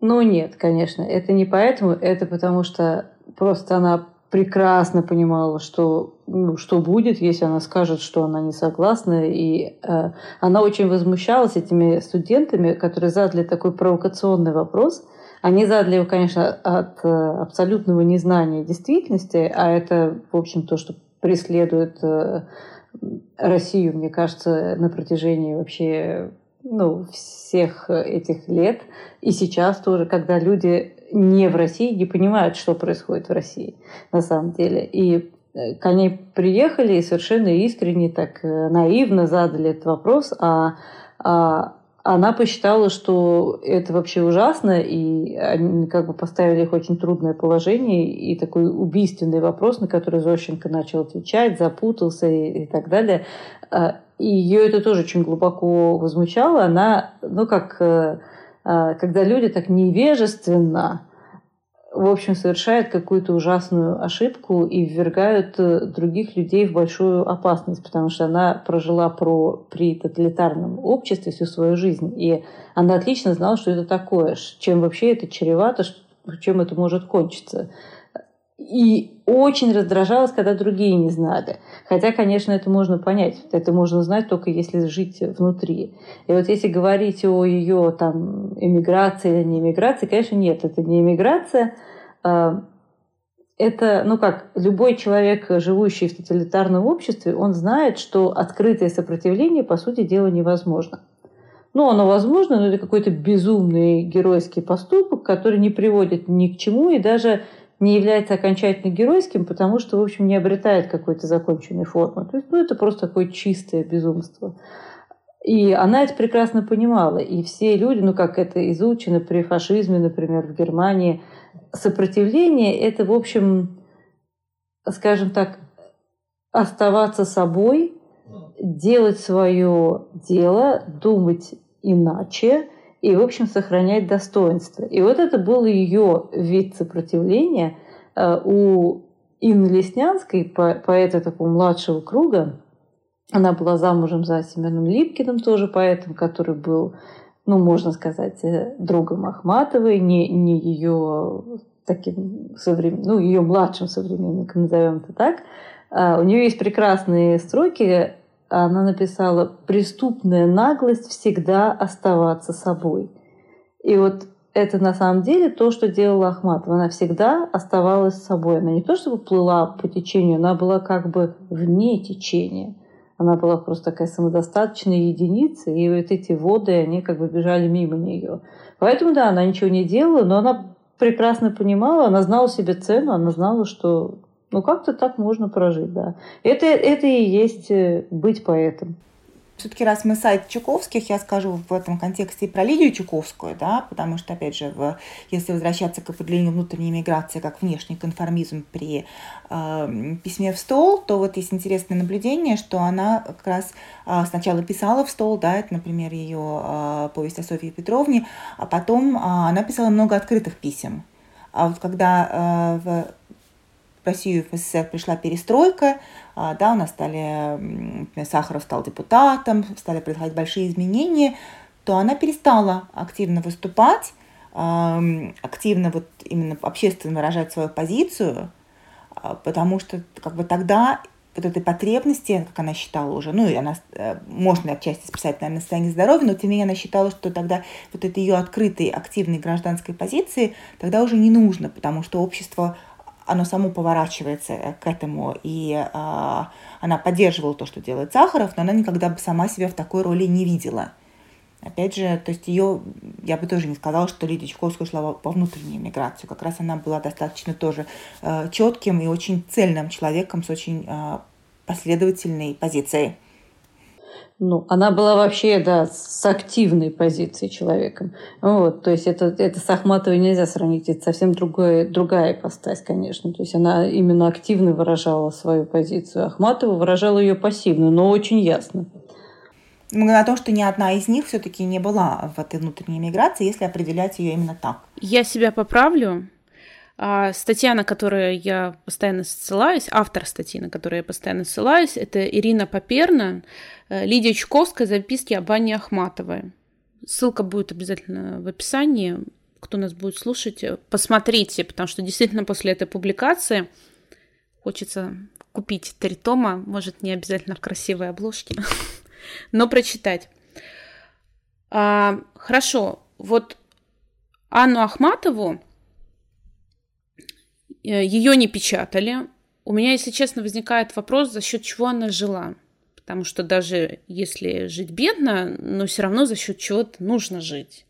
Ну нет, конечно, это не поэтому, это потому что просто она прекрасно понимала, что, ну, что будет, если она скажет, что она не согласна. И э, она очень возмущалась этими студентами, которые задали такой провокационный вопрос – они задали его, конечно, от э, абсолютного незнания действительности, а это, в общем, то, что преследует э, Россию, мне кажется, на протяжении вообще ну, всех этих лет. И сейчас тоже, когда люди не в России, не понимают, что происходит в России на самом деле. И э, к ней приехали и совершенно искренне, так наивно задали этот вопрос, а, а она посчитала, что это вообще ужасно, и они как бы поставили их в очень трудное положение, и такой убийственный вопрос, на который Зощенко начал отвечать, запутался и, и так далее. А, и ее это тоже очень глубоко возмущало. Она, ну как, э, а, когда люди так невежественно в общем, совершают какую-то ужасную ошибку и ввергают э, других людей в большую опасность, потому что она прожила про, при тоталитарном обществе всю свою жизнь, и она отлично знала, что это такое, чем вообще это чревато, чем это может кончиться. И очень раздражалась, когда другие не знали. Хотя, конечно, это можно понять. Это можно знать только если жить внутри. И вот если говорить о ее там эмиграции или не эмиграции, конечно, нет, это не эмиграция. А, это, ну как, любой человек, живущий в тоталитарном обществе, он знает, что открытое сопротивление, по сути дела, невозможно. Ну, оно возможно, но это какой-то безумный геройский поступок, который не приводит ни к чему и даже не является окончательно геройским, потому что, в общем, не обретает какой-то законченной формы. То есть, ну, это просто такое чистое безумство. И она это прекрасно понимала. И все люди, ну, как это изучено при фашизме, например, в Германии, сопротивление – это, в общем, скажем так, оставаться собой, делать свое дело, думать иначе – и, в общем, сохранять достоинство. И вот это был ее вид сопротивления э, у Инны Леснянской, поэта такого младшего круга. Она была замужем за Семеном Липкиным, тоже поэтом, который был, ну, можно сказать, э, другом Ахматовой, не, не ее таким современ... ну, ее младшим современником, назовем это так. А у нее есть прекрасные строки она написала «преступная наглость всегда оставаться собой». И вот это на самом деле то, что делала Ахматова. Она всегда оставалась собой. Она не то чтобы плыла по течению, она была как бы вне течения. Она была просто такая самодостаточная единица, и вот эти воды, они как бы бежали мимо нее. Поэтому, да, она ничего не делала, но она прекрасно понимала, она знала себе цену, она знала, что ну, как-то так можно прожить, да. Это, это и есть э, быть поэтом. Все-таки раз мы сайт Чуковских, я скажу в этом контексте и про Лидию Чуковскую, да, потому что, опять же, в, если возвращаться к определению внутренней миграции как внешний конформизм при э, письме в стол, то вот есть интересное наблюдение, что она как раз э, сначала писала в стол, да, это, например, ее э, повесть о Софье Петровне, а потом э, она писала много открытых писем. А вот когда э, в в Россию, в СССР пришла перестройка, а, да, у нас стали, Сахаров стал депутатом, стали происходить большие изменения, то она перестала активно выступать, активно вот именно общественно выражать свою позицию, а, потому что как бы тогда вот этой потребности, как она считала уже, ну и она, э, можно отчасти списать, наверное, состояние здоровья, но тем не менее она считала, что тогда вот этой ее открытой, активной гражданской позиции тогда уже не нужно, потому что общество оно само поворачивается э, к этому, и э, она поддерживала то, что делает Сахаров, но она никогда бы сама себя в такой роли не видела. Опять же, то есть ее, я бы тоже не сказала, что Лидия Чуковская ушла по внутреннюю миграцию. Как раз она была достаточно тоже э, четким и очень цельным человеком с очень э, последовательной позицией. Ну, она была вообще, да, с активной позицией человеком. Вот, то есть это, это с Ахматовой нельзя сравнить, это совсем другое, другая ипостась, конечно. То есть она именно активно выражала свою позицию. Ахматова выражала ее пассивно, но очень ясно. Мы говорим о том, что ни одна из них все-таки не была в этой внутренней миграции, если определять ее именно так. Я себя поправлю. А статья, на которую я постоянно ссылаюсь, автор статьи, на которую я постоянно ссылаюсь, это Ирина Поперна, э, Лидия Чуковская, записки об Анне Ахматовой. Ссылка будет обязательно в описании. Кто нас будет слушать, э, посмотрите, потому что действительно после этой публикации хочется купить три тома, может, не обязательно в красивой обложке, но прочитать. А, хорошо, вот Анну Ахматову Э, ее не печатали. У меня, если честно, возникает вопрос, за счет чего она жила. Потому что даже если жить бедно, но все равно за счет чего-то нужно жить.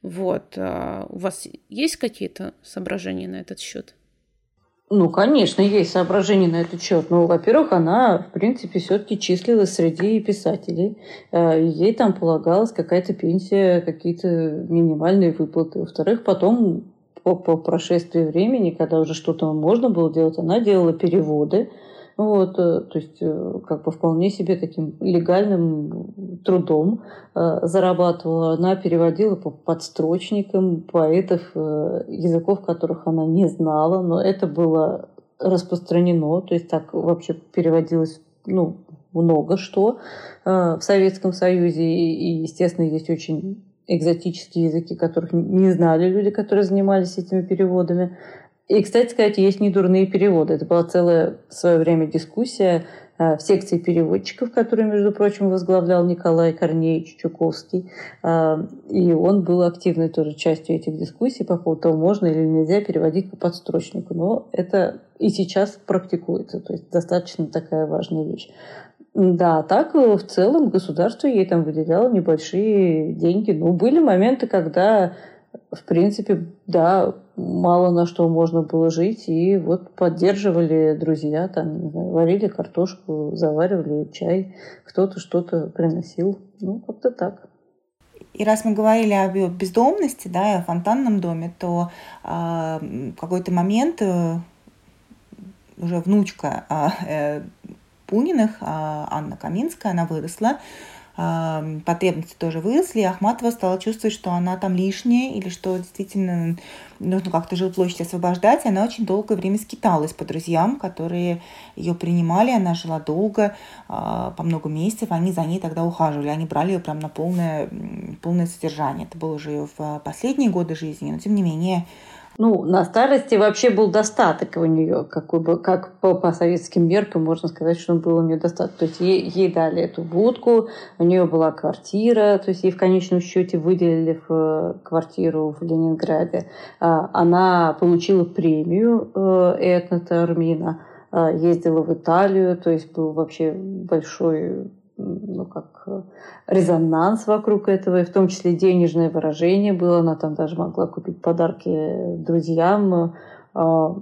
Вот. А у вас есть какие-то соображения на этот счет? Ну, конечно, есть соображения на этот счет. Ну, во-первых, она, в принципе, все-таки числилась среди писателей. Э, ей там полагалась какая-то пенсия, какие-то минимальные выплаты. Во-вторых, потом по, по прошествии времени, когда уже что-то можно было делать, она делала переводы. Вот, то есть как бы вполне себе таким легальным трудом зарабатывала. Она переводила по подстрочникам поэтов, языков которых она не знала, но это было распространено, то есть так вообще переводилось ну, много что э, в Советском Союзе. И, естественно, есть очень экзотические языки, которых не знали люди, которые занимались этими переводами. И, кстати сказать, есть недурные переводы. Это была целая в свое время дискуссия э, в секции переводчиков, которую, между прочим, возглавлял Николай Корнеевич Чуковский. Э, и он был активной тоже частью этих дискуссий по поводу того, можно или нельзя переводить по подстрочнику. Но это и сейчас практикуется. То есть достаточно такая важная вещь. Да, так в целом государство ей там выделяло небольшие деньги. Ну, были моменты, когда, в принципе, да, мало на что можно было жить, и вот поддерживали друзья, там, не знаю, варили картошку, заваривали чай, кто-то что-то приносил. Ну, как-то так. И раз мы говорили о бездомности, да, и о фонтанном доме, то э, в какой-то момент э, уже внучка э, Пуниных, а Анна Каминская, она выросла, а, потребности тоже выросли, и Ахматова стала чувствовать, что она там лишняя, или что действительно нужно как-то жилплощадь освобождать, она очень долгое время скиталась по друзьям, которые ее принимали, она жила долго, а, по много месяцев, они за ней тогда ухаживали, они брали ее прям на полное, полное содержание. Это было уже в последние годы жизни, но тем не менее ну, на старости вообще был достаток у нее, как, бы, как по, по советским меркам можно сказать, что был у нее достаток. То есть ей, ей дали эту будку, у нее была квартира, то есть ей в конечном счете выделили в э, квартиру в Ленинграде. А, она получила премию э, Этна Тармина, а, ездила в Италию, то есть был вообще большой ну, как э, резонанс вокруг этого, и в том числе денежное выражение было. Она там даже могла купить подарки друзьям, а,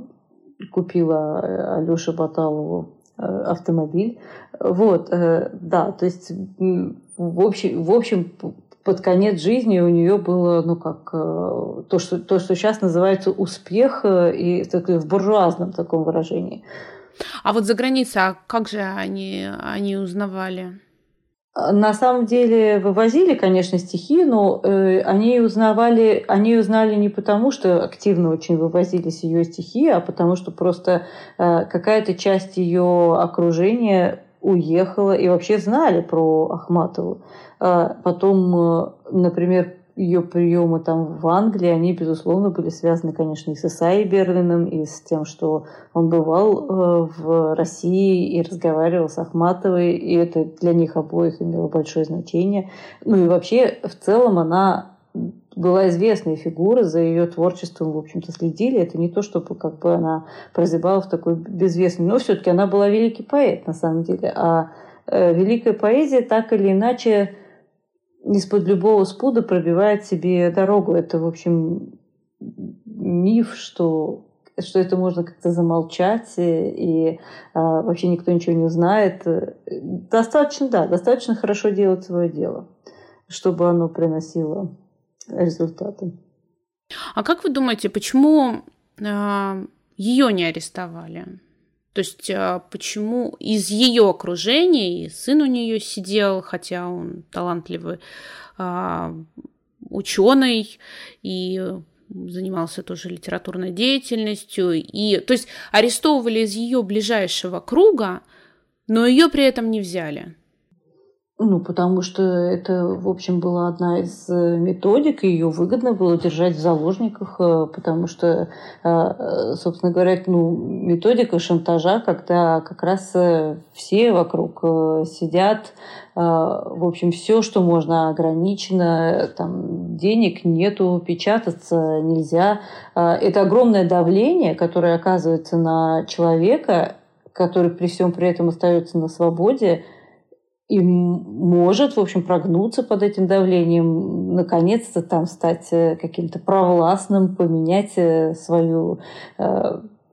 купила э, Алёше Баталову э, автомобиль. Вот, да, то есть в общем, в общем под конец жизни у нее было, ну, как то, что, то, что сейчас называется успех, и в буржуазном таком выражении. А вот за границей, а как же они, они узнавали? На самом деле вывозили, конечно, стихи, но э, они узнавали, они узнали не потому, что активно очень вывозились ее стихи, а потому что просто э, какая-то часть ее окружения уехала и вообще знали про Ахматову. Э, потом, э, например, ее приемы там в Англии, они, безусловно, были связаны, конечно, и с Исаей Берлиным, и с тем, что он бывал э, в России и разговаривал с Ахматовой, и это для них обоих имело большое значение. Ну и вообще, в целом, она была известная фигура, за ее творчеством, в общем-то, следили. Это не то, чтобы как бы она прозябала в такой безвестной... Но все-таки она была великий поэт, на самом деле. А э, великая поэзия так или иначе из-под любого спуда пробивает себе дорогу. Это, в общем, миф, что, что это можно как-то замолчать, и, и а, вообще никто ничего не узнает. Достаточно, да, достаточно хорошо делать свое дело, чтобы оно приносило результаты. А как вы думаете, почему э, ее не арестовали? То есть а, почему из ее окружения, и сын у нее сидел, хотя он талантливый а, ученый и занимался тоже литературной деятельностью. И, то есть арестовывали из ее ближайшего круга, но ее при этом не взяли. Ну, потому что это, в общем, была одна из э, методик, и ее выгодно было держать в заложниках, э, потому что, э, собственно говоря, ну, методика шантажа, когда как раз все вокруг сидят, в общем, все, что можно, ограничено, там, денег нету, печататься нельзя. Это огромное давление, которое оказывается на человека, который при всем при этом остается на свободе, и может, в общем, прогнуться под этим давлением, наконец-то там стать э, каким-то провластным, поменять э, свою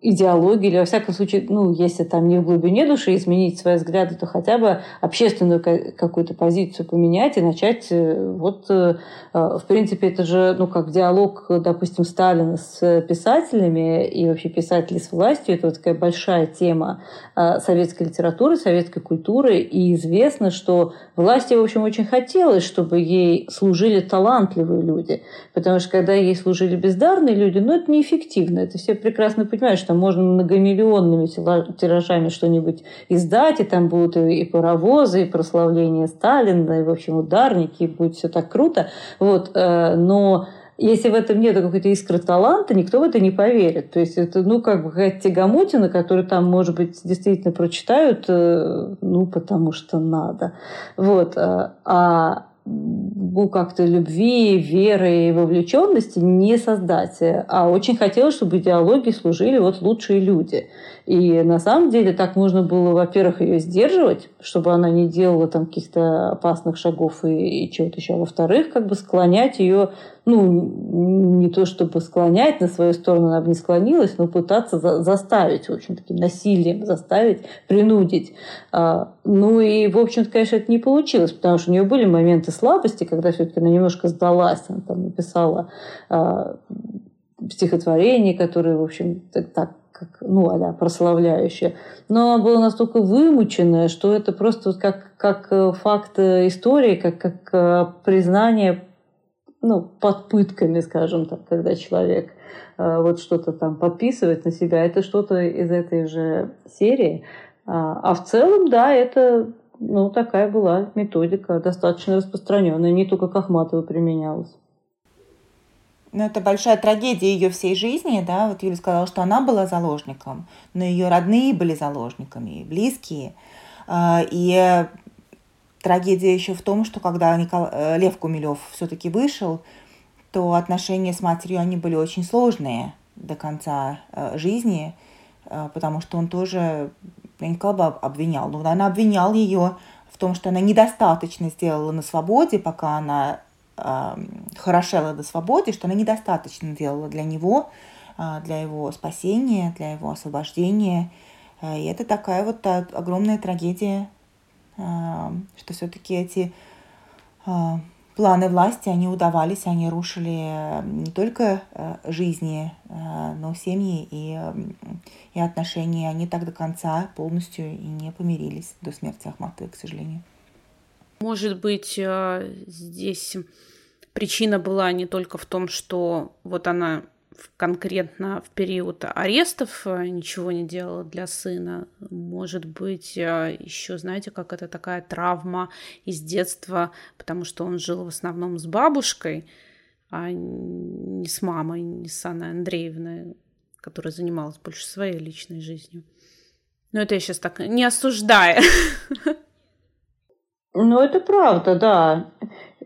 идеологию, или, во всяком случае, ну, если там не в глубине души изменить свои взгляды, то хотя бы общественную какую-то позицию поменять и начать э, вот, э, э, в принципе, это же, ну, как диалог, допустим, Сталина с писателями и вообще писатели с властью, это вот такая большая тема советской литературы, советской культуры, и известно, что власти, в общем, очень хотелось, чтобы ей служили талантливые люди, потому что когда ей служили бездарные люди, ну, это неэффективно, это все прекрасно понимают, что можно многомиллионными тиражами что-нибудь издать, и там будут и паровозы, и прославление Сталина, и, в общем, ударники, и будет все так круто. Вот, э, но если в этом нет какой-то искры таланта, никто в это не поверит. То есть это, ну, как бы какая-то тягомотина, которую там, может быть, действительно прочитают, э, ну, потому что надо. Вот. Э, а ну, как-то любви, веры и вовлеченности не создать. А очень хотелось, чтобы идеологии служили вот лучшие люди. И на самом деле так нужно было, во-первых, ее сдерживать, чтобы она не делала там каких-то опасных шагов и, и чего-то еще. Во-вторых, как бы склонять ее, ну, не то чтобы склонять на свою сторону, она бы не склонилась, но пытаться за заставить, в общем, таким насилием заставить, принудить. А, ну и, в общем-то, конечно, это не получилось, потому что у нее были моменты слабости, когда все-таки она немножко сдалась, она там написала а, стихотворение, которые, в общем, так, так как, ну, а прославляющее, но было настолько вымученное, что это просто вот как, как э, факт э, истории, как, как э, признание ну, под пытками, скажем так, когда человек вот что-то там подписывает на себя, это что-то из этой же серии. А, а в целом, да, это ну, такая была методика, достаточно распространенная, не только к Ахматову применялась. Ну, это большая трагедия ее всей жизни, да, вот Юля сказала, что она была заложником, но ее родные были заложниками, близкие. А, и трагедия еще в том, что когда Никол... Э, Лев Кумилев все-таки вышел, то отношения с матерью, они были очень сложные до конца э, жизни, э, потому что он тоже, я бы обвинял, но она обвинял ее в том, что она недостаточно сделала на свободе, пока она хорошела до свободе, что она недостаточно делала для него, а, для его спасения, для его освобождения. И это такая вот огромная трагедия, что все-таки эти планы власти, они удавались, они рушили не только жизни, но семьи и, и отношения. Они так до конца полностью и не помирились до смерти Ахматовой, к сожалению. Может быть, здесь причина была не только в том, что вот она конкретно в период арестов э, ничего не делала для сына. Может быть, э, еще, знаете, как это такая травма из детства, потому что он жил в основном с бабушкой, а не с мамой, не с Анной Андреевной, которая занималась больше своей личной жизнью. Но это я сейчас так не осуждая. Ну, это правда, да.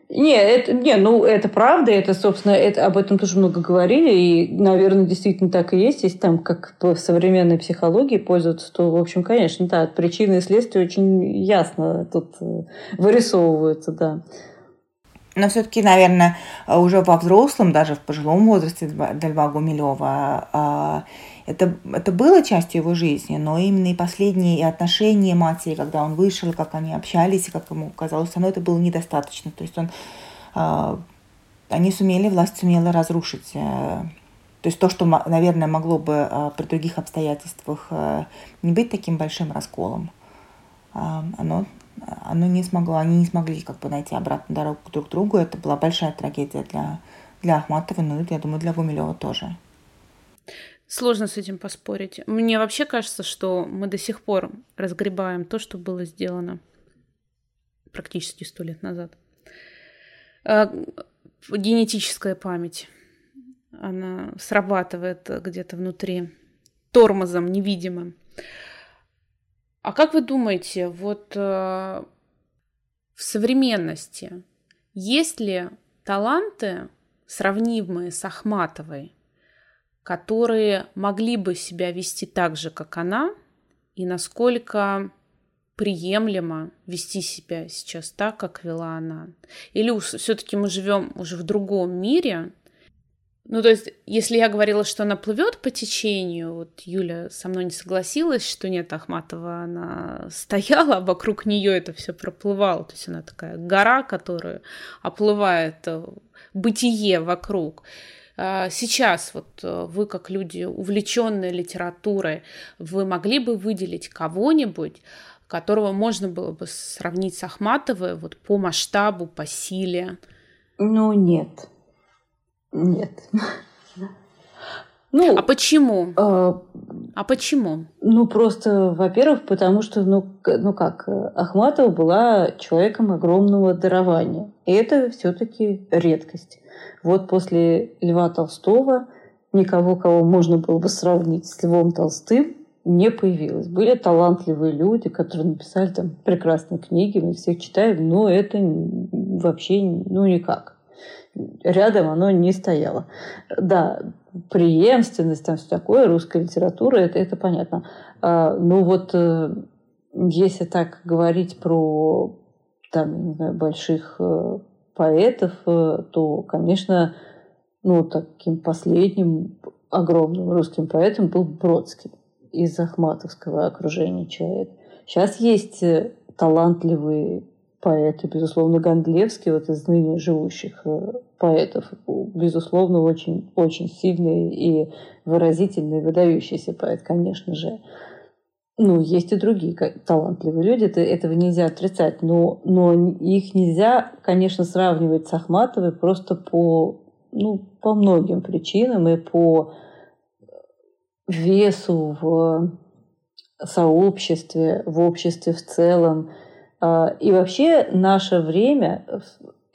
Не, это, не, ну это правда, это, собственно, это, об этом тоже много говорили, и, наверное, действительно так и есть. Если там, как в современной психологии пользоваться, то, в общем, конечно, да, причины и следствия очень ясно тут э, вырисовываются, да. Но все-таки, наверное, уже во взрослом, даже в пожилом возрасте для Льва Гумилева а, это, это было частью его жизни, но именно и последние отношения матери, когда он вышел, как они общались, как ему казалось, оно это было недостаточно. То есть он, э, они сумели, власть сумела разрушить. Э, то есть то, что, наверное, могло бы э, при других обстоятельствах э, не быть таким большим расколом, э, оно, оно не смогло, они не смогли как бы найти обратную дорогу друг к другу. Это была большая трагедия для, для Ахматова, ну и, я думаю, для Гумилева тоже. Сложно с этим поспорить. Мне вообще кажется, что мы до сих пор разгребаем то, что было сделано практически сто лет назад. А, генетическая память, она срабатывает где-то внутри тормозом невидимым. А как вы думаете, вот э, в современности есть ли таланты, сравнимые с Ахматовой, которые могли бы себя вести так же, как она, и насколько приемлемо вести себя сейчас так, как вела она. Или все-таки мы живем уже в другом мире, Ну, то есть, если я говорила, что она плывет по течению, вот Юля со мной не согласилась, что нет, Ахматова, она стояла, а вокруг нее это все проплывало. То есть она такая гора, которая оплывает э, бытие вокруг. А сейчас вот э, вы, как люди, увлеченные литературой, вы могли бы выделить кого-нибудь, которого можно было бы сравнить с Ахматовой вот по масштабу, по силе? Ну, нет. Нет. Ну, а почему? Э, а почему? Ну, просто, во-первых, потому что, ну, ну как, Ахматова была человеком огромного дарования. И это все-таки редкость. Вот после Льва Толстого никого, кого можно было бы сравнить с Львом Толстым, не появилось. Были талантливые люди, которые написали там прекрасные книги, мы всех читаем, но это вообще ну никак рядом оно не стояло. Да, преемственность, там все такое, русская литература, это, это понятно. А, ну вот, э, если так говорить про там, не знаю, больших э, поэтов, э, то, конечно, ну, таким последним огромным русским поэтом был Бродский из Ахматовского окружения человек. Сейчас есть талантливые поэты, безусловно, Гондлевский, вот из ныне живущих э, поэтов, безусловно, очень, очень сильный и выразительный, выдающийся поэт, конечно же. Ну, есть и другие талантливые люди, это, этого нельзя отрицать, но, но их нельзя, конечно, сравнивать с Ахматовой просто по, ну, по многим причинам и по весу в сообществе, в обществе в целом, и вообще наше время –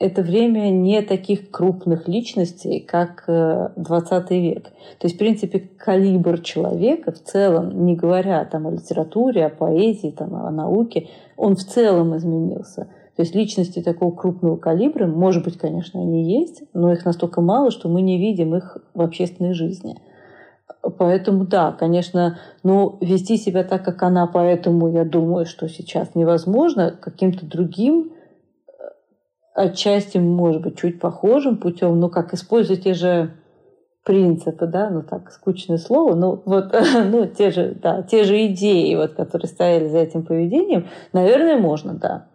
это время не таких крупных личностей, как 20 э, век. То есть, в принципе, калибр человека в целом, не говоря там, о литературе, о поэзии, там, о науке, он в целом изменился. То есть личности такого крупного калибра, может быть, конечно, они есть, но их настолько мало, что мы не видим их в общественной жизни – Поэтому да, конечно, но вести себя так, как она, поэтому я думаю, что сейчас невозможно каким-то другим э, отчасти, может быть, чуть похожим путем, ну, как использовать те же принципы, да, ну так, скучное слово, ну вот, ну те же, да, те же идеи, вот, которые стояли за этим поведением, наверное, можно, да.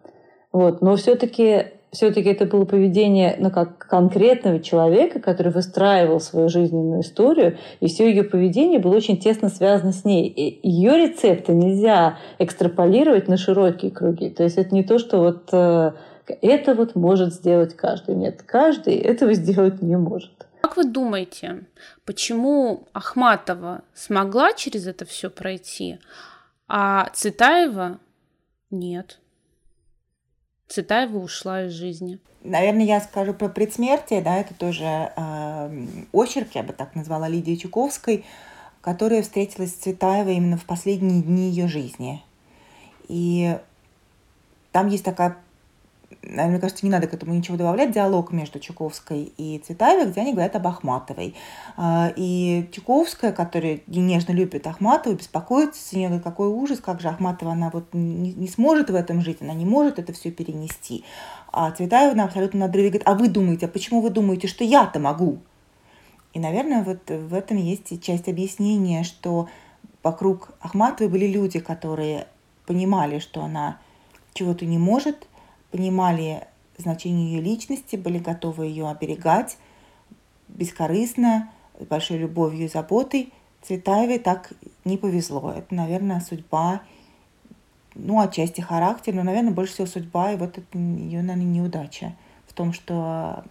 Вот, но все-таки все-таки это было поведение ну, как конкретного человека, который выстраивал свою жизненную историю, и все ее поведение было очень тесно связано с ней. И ее рецепты нельзя экстраполировать на широкие круги. То есть это не то, что вот э, это вот может сделать каждый. Нет, каждый этого сделать не может. Как вы думаете, почему Ахматова смогла через это все пройти, а Цветаева нет? Цветаева ушла из жизни. Наверное, я скажу про предсмертие, да, это тоже э, очерк, я бы так назвала, Лидии Чуковской, которая встретилась с Цветаевой именно в последние дни ее жизни. И там есть такая мне кажется, не надо к этому ничего добавлять, диалог между Чуковской и Цветаевой, где они говорят об Ахматовой. А, и Чуковская, которая нежно любит Ахматову, беспокоится за нее, какой ужас, как же Ахматова, она вот не, не сможет в этом жить, она не может это все перенести. А Цветаева на абсолютно надрыве говорит, а вы думаете, а почему вы думаете, что я-то могу? И, наверное, вот в этом есть часть объяснения, что вокруг Ахматовой были люди, которые понимали, что она чего-то не может – понимали значение ее личности, были готовы ее оберегать бескорыстно, с большой любовью и заботой. Цветаевой так не повезло. Это, наверное, судьба, ну, отчасти характер, но, наверное, больше всего судьба, и вот это ее, наверное, неудача в том, что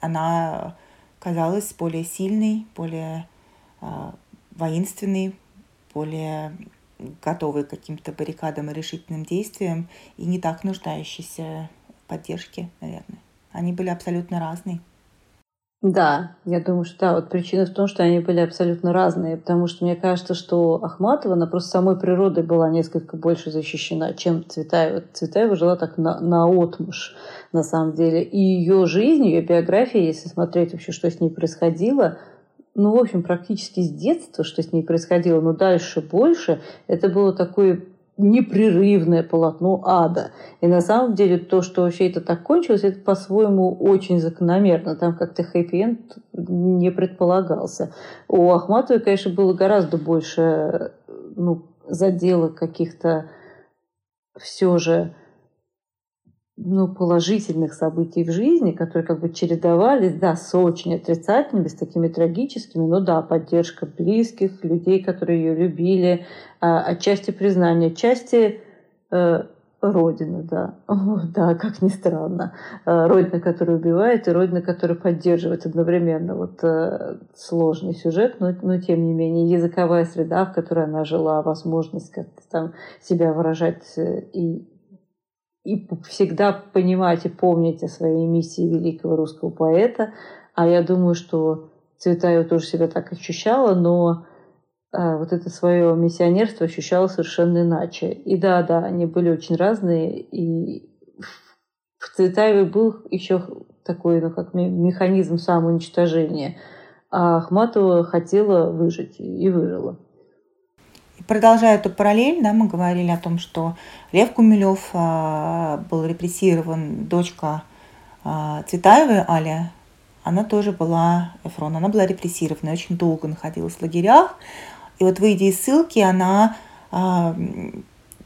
она казалась более сильной, более э, воинственной, более готовые к каким-то баррикадам и решительным действиям, и не так нуждающиеся в поддержке, наверное. Они были абсолютно разные. Да, я думаю, что да, вот причина в том, что они были абсолютно разные, потому что мне кажется, что Ахматова, она просто самой природой была несколько больше защищена, чем Цветаева. Цветаева жила так на, на отмуж, на самом деле. И ее жизнь, ее биография, если смотреть вообще, что с ней происходило, ну, в общем, практически с детства, что с ней происходило, но дальше больше, это было такой непрерывное полотно ада. И на самом деле то, что вообще это так кончилось, это по-своему очень закономерно. Там как-то хэппи-энд не предполагался. У Ахматовой, конечно, было гораздо больше ну, заделок каких-то все же ну, положительных событий в жизни, которые как бы чередовались, да, с очень отрицательными, с такими трагическими, но да, поддержка близких, людей, которые ее любили, а, отчасти признание, отчасти э, Родина, да. О, да, как ни странно. Э, родина, которая убивает, и Родина, которая поддерживает одновременно. Вот э, сложный сюжет, но, но тем не менее языковая среда, в которой она жила, возможность как-то там себя выражать э, и и всегда понимать и помнить о своей миссии великого русского поэта. А я думаю, что Цветаева тоже себя так ощущала, но а, вот это свое миссионерство ощущала совершенно иначе. И да, да, они были очень разные. И в Цветаевой был еще такой, ну, как механизм самоуничтожения. А Ахматова хотела выжить и выжила. Продолжая эту параллель, да, мы говорили о том, что Лев Кумилев а, был репрессирован, дочка а, Цветаевой, Аля, она тоже была, Эфрон, она была репрессирована, очень долго находилась в лагерях. И вот выйдя из ссылки, она, а,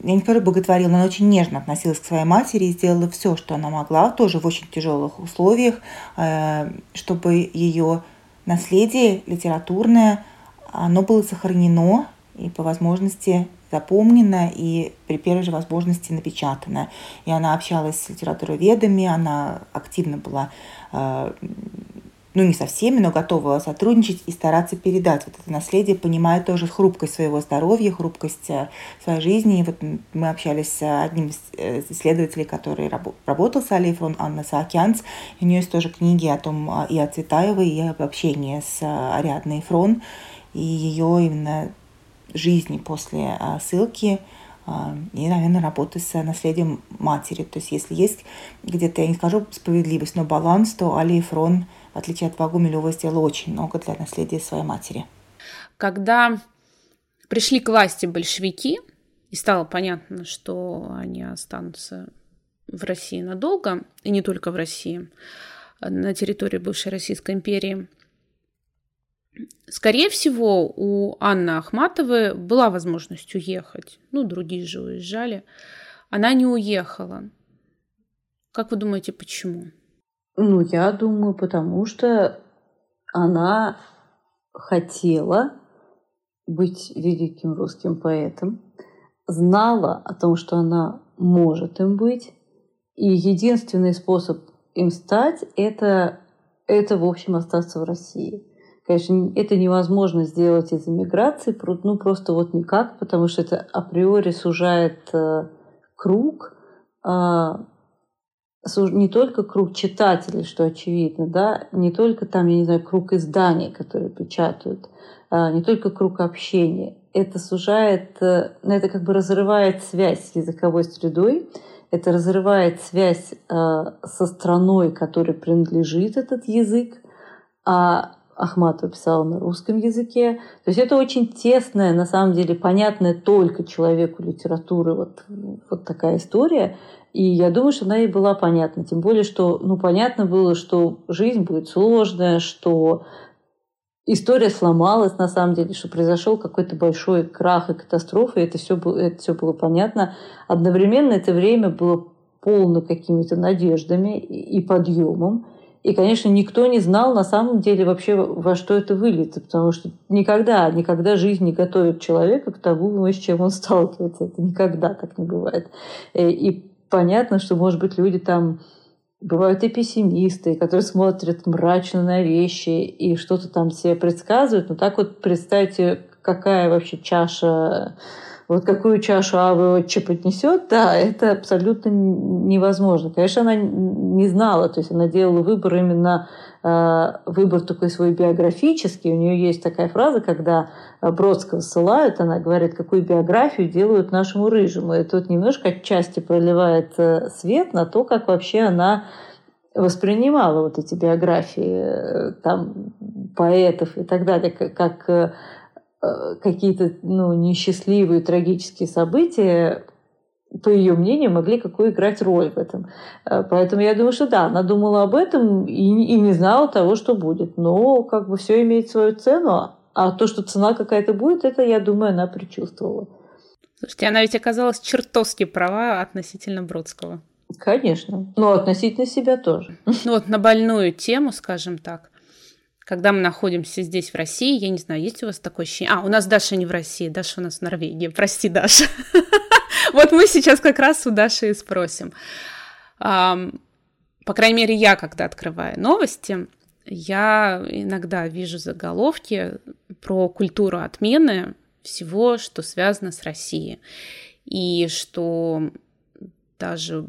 я не скажу боготворила, она очень нежно относилась к своей матери и сделала все, что она могла, тоже в очень тяжелых условиях, а, чтобы ее наследие литературное, оно было сохранено, и по возможности запомнена и при первой же возможности напечатана. И она общалась с литературоведами, она активно была, э, ну не со всеми, но готова сотрудничать и стараться передать вот это наследие, понимая тоже хрупкость своего здоровья, хрупкость э, своей жизни. И вот мы общались с одним из э, исследователей, который работал с Алией Фрон, Анна Саакянц. У нее есть тоже книги о том и о Цветаевой, и об общении с Ариадной Фрон. И ее именно жизни после а, ссылки а, и, наверное, работы с наследием матери. То есть, если есть где-то, я не скажу справедливость, но баланс, то Али Фрон, в отличие от Вагумилева, сделала очень много для наследия своей матери. Когда пришли к власти большевики, и стало понятно, что они останутся в России надолго, и не только в России, на территории бывшей Российской империи – Скорее всего, у Анны Ахматовой была возможность уехать. Ну, другие же уезжали. Она не уехала. Как вы думаете, почему? Ну, я думаю, потому что она хотела быть великим русским поэтом, знала о том, что она может им быть, и единственный способ им стать это, это в общем, остаться в России. Конечно, это невозможно сделать из эмиграции, ну просто вот никак, потому что это априори сужает э, круг, а, не только круг читателей, что очевидно, да, не только там, я не знаю, круг изданий, которые печатают, а, не только круг общения. Это сужает, э, ну, это как бы разрывает связь с языковой средой, это разрывает связь э, со страной, которой принадлежит этот язык, а Ахматова писала на русском языке. То есть это очень тесная, на самом деле, понятная только человеку литературы вот, вот такая история. И я думаю, что она ей была понятна. Тем более, что ну, понятно было, что жизнь будет сложная, что история сломалась на самом деле, что произошел какой-то большой крах и катастрофа, и это все было, это все было понятно. Одновременно это время было полно какими-то надеждами и подъемом. И, конечно, никто не знал на самом деле вообще, во что это выльется, потому что никогда, никогда жизнь не готовит человека к тому, с чем он сталкивается. Это никогда так не бывает. Э, и понятно, что, может быть, люди там бывают и пессимисты, которые смотрят мрачно на вещи и что-то там себе предсказывают. Но так вот представьте, какая вообще чаша вот какую чашу Авы отче поднесет, да, это абсолютно невозможно. Конечно, она не знала, то есть она делала выбор именно э, выбор такой свой биографический. У нее есть такая фраза, когда Бродского ссылают, она говорит, какую биографию делают нашему рыжему. И тут немножко отчасти проливает э, свет на то, как вообще она воспринимала вот эти биографии э, там, поэтов и так далее, как э, какие-то ну, несчастливые, трагические события, по ее мнению, могли какую играть роль в этом. Э, поэтому я думаю, что да, она думала об этом и, и не знала того, что будет. Но как бы все имеет свою цену, а то, что цена какая-то будет, это, я думаю, она предчувствовала. Слушайте, она ведь оказалась чертовски права относительно Бродского. Конечно. Но относительно себя тоже. Ну вот на больную тему, скажем так. Когда мы находимся здесь, в России, я не знаю, есть у вас такое ощущение? А, у нас Даша не в России, Даша у нас в Норвегии. Прости, Даша. Вот мы сейчас как раз у Даши и спросим. По крайней мере, я, когда открываю новости, я иногда вижу заголовки про культуру отмены всего, что связано с Россией. И что даже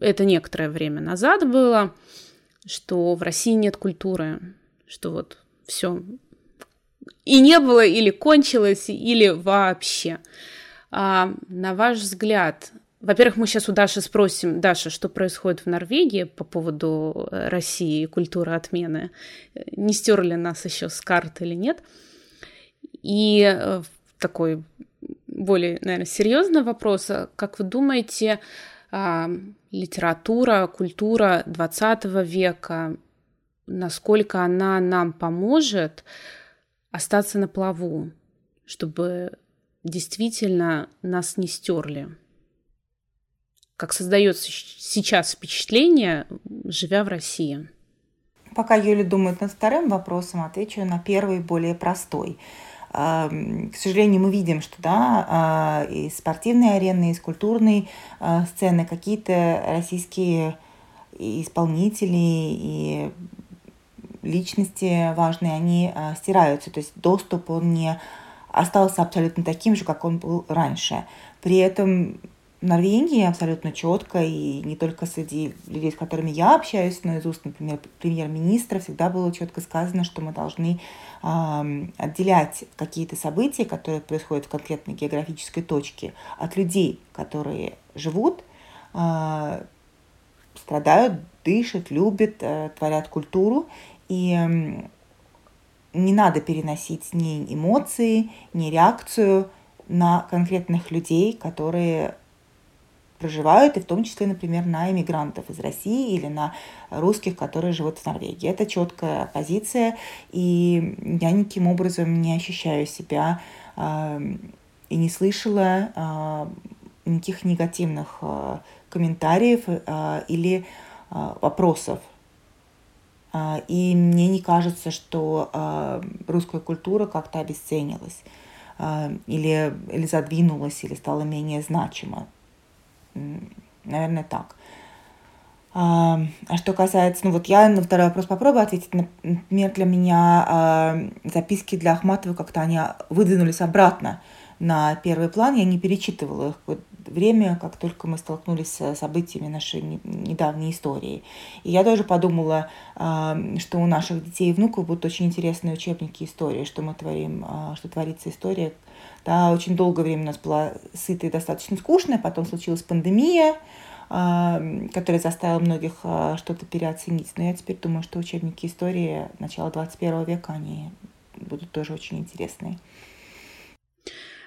это некоторое время назад было, что в России нет культуры, что вот все и не было, или кончилось, или вообще. А, на ваш взгляд, во-первых, мы сейчас у Даши спросим, Даша, что происходит в Норвегии по поводу России и культуры отмены? Не стерли нас еще с карт или нет? И э, такой более, наверное, серьезный вопрос. Как вы думаете, а, литература, культура 20 века, насколько она нам поможет остаться на плаву, чтобы действительно нас не стерли? Как создается сейчас впечатление, живя в России? Пока Юля думает над вторым вопросом, отвечу на первый, более простой – к сожалению, мы видим, что да, а, из спортивной арены, из культурной а, сцены какие-то российские исполнители и личности важные, они а, стираются. То есть доступ, он не остался абсолютно таким же, как он был раньше. При этом в Норвегии абсолютно четко, и не только среди людей, с которыми я общаюсь, но из уст, например, премьер-министра всегда было четко сказано, что мы должны э, отделять какие-то события, которые происходят в конкретной географической точке, от людей, которые живут, э, страдают, дышат, любят, э, творят культуру. И э, не надо переносить ни эмоции, ни реакцию на конкретных людей, которые проживают, и в том числе, например, на иммигрантов из России или на русских, которые живут в Норвегии. Это четкая позиция, и я никаким образом не ощущаю себя э, и не слышала э, никаких негативных э, комментариев э, или э, вопросов. И мне не кажется, что э, русская культура как-то обесценилась или, или задвинулась, или стала менее значима. Наверное, так. А, а что касается, ну вот я на второй вопрос попробую ответить. Например, для меня а, записки для Ахматовой как-то они выдвинулись обратно на первый план. Я не перечитывала их время, как только мы столкнулись с событиями нашей недавней истории. И я тоже подумала, а, что у наших детей и внуков будут очень интересные учебники истории, что мы творим, а, что творится история, да, очень долгое время у нас была сытая и достаточно скучная, потом случилась пандемия, а, которая заставила многих что-то переоценить. Но я теперь думаю, что учебники истории начала 21 века, они будут тоже очень интересные.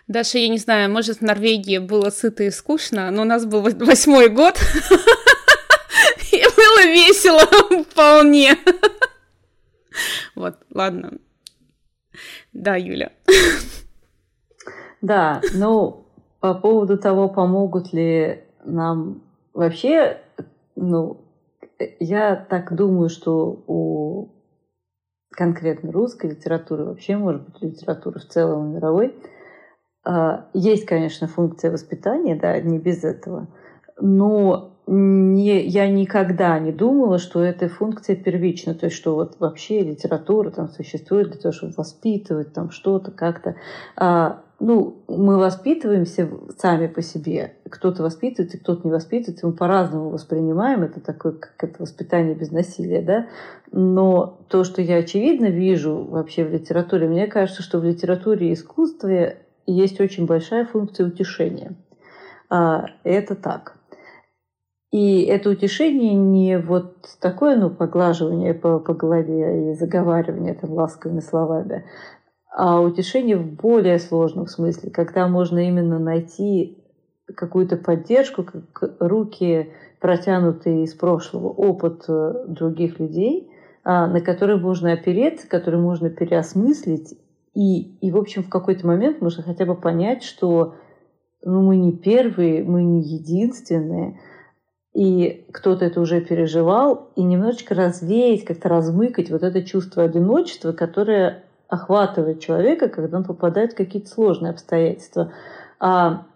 Даша, я не знаю, может, в Норвегии было сыто и скучно, но у нас был восьмой год, и было весело вполне. Вот, ладно. Да, Юля. Да, ну, по поводу того, помогут ли нам вообще, ну, я так думаю, что у конкретно русской литературы, вообще, может быть, литературы в целом мировой, есть, конечно, функция воспитания, да, не без этого, но не, я никогда не думала, что эта функция первична, то есть что вот вообще литература там существует для того, чтобы воспитывать там что-то как-то. А, ну, мы воспитываемся сами по себе. Кто-то воспитывает, и кто-то не воспитывает. И мы по-разному воспринимаем. Это такое, как это воспитание без насилия, да. Но то, что я очевидно вижу вообще в литературе, мне кажется, что в литературе и искусстве есть очень большая функция утешения. А, это так. И это утешение не вот такое, ну, поглаживание по, по голове и заговаривание там ласковыми словами, а утешение в более сложном смысле, когда можно именно найти какую-то поддержку, как руки, протянутые из прошлого, опыт э, других людей, а, на которые можно опереться, которые можно переосмыслить. И, и в общем, в какой-то момент можно хотя бы понять, что ну, мы не первые, мы не единственные, и кто-то это уже переживал, и немножечко развеять, как-то размыкать вот это чувство одиночества, которое охватывает человека, когда он попадает в какие-то сложные обстоятельства. А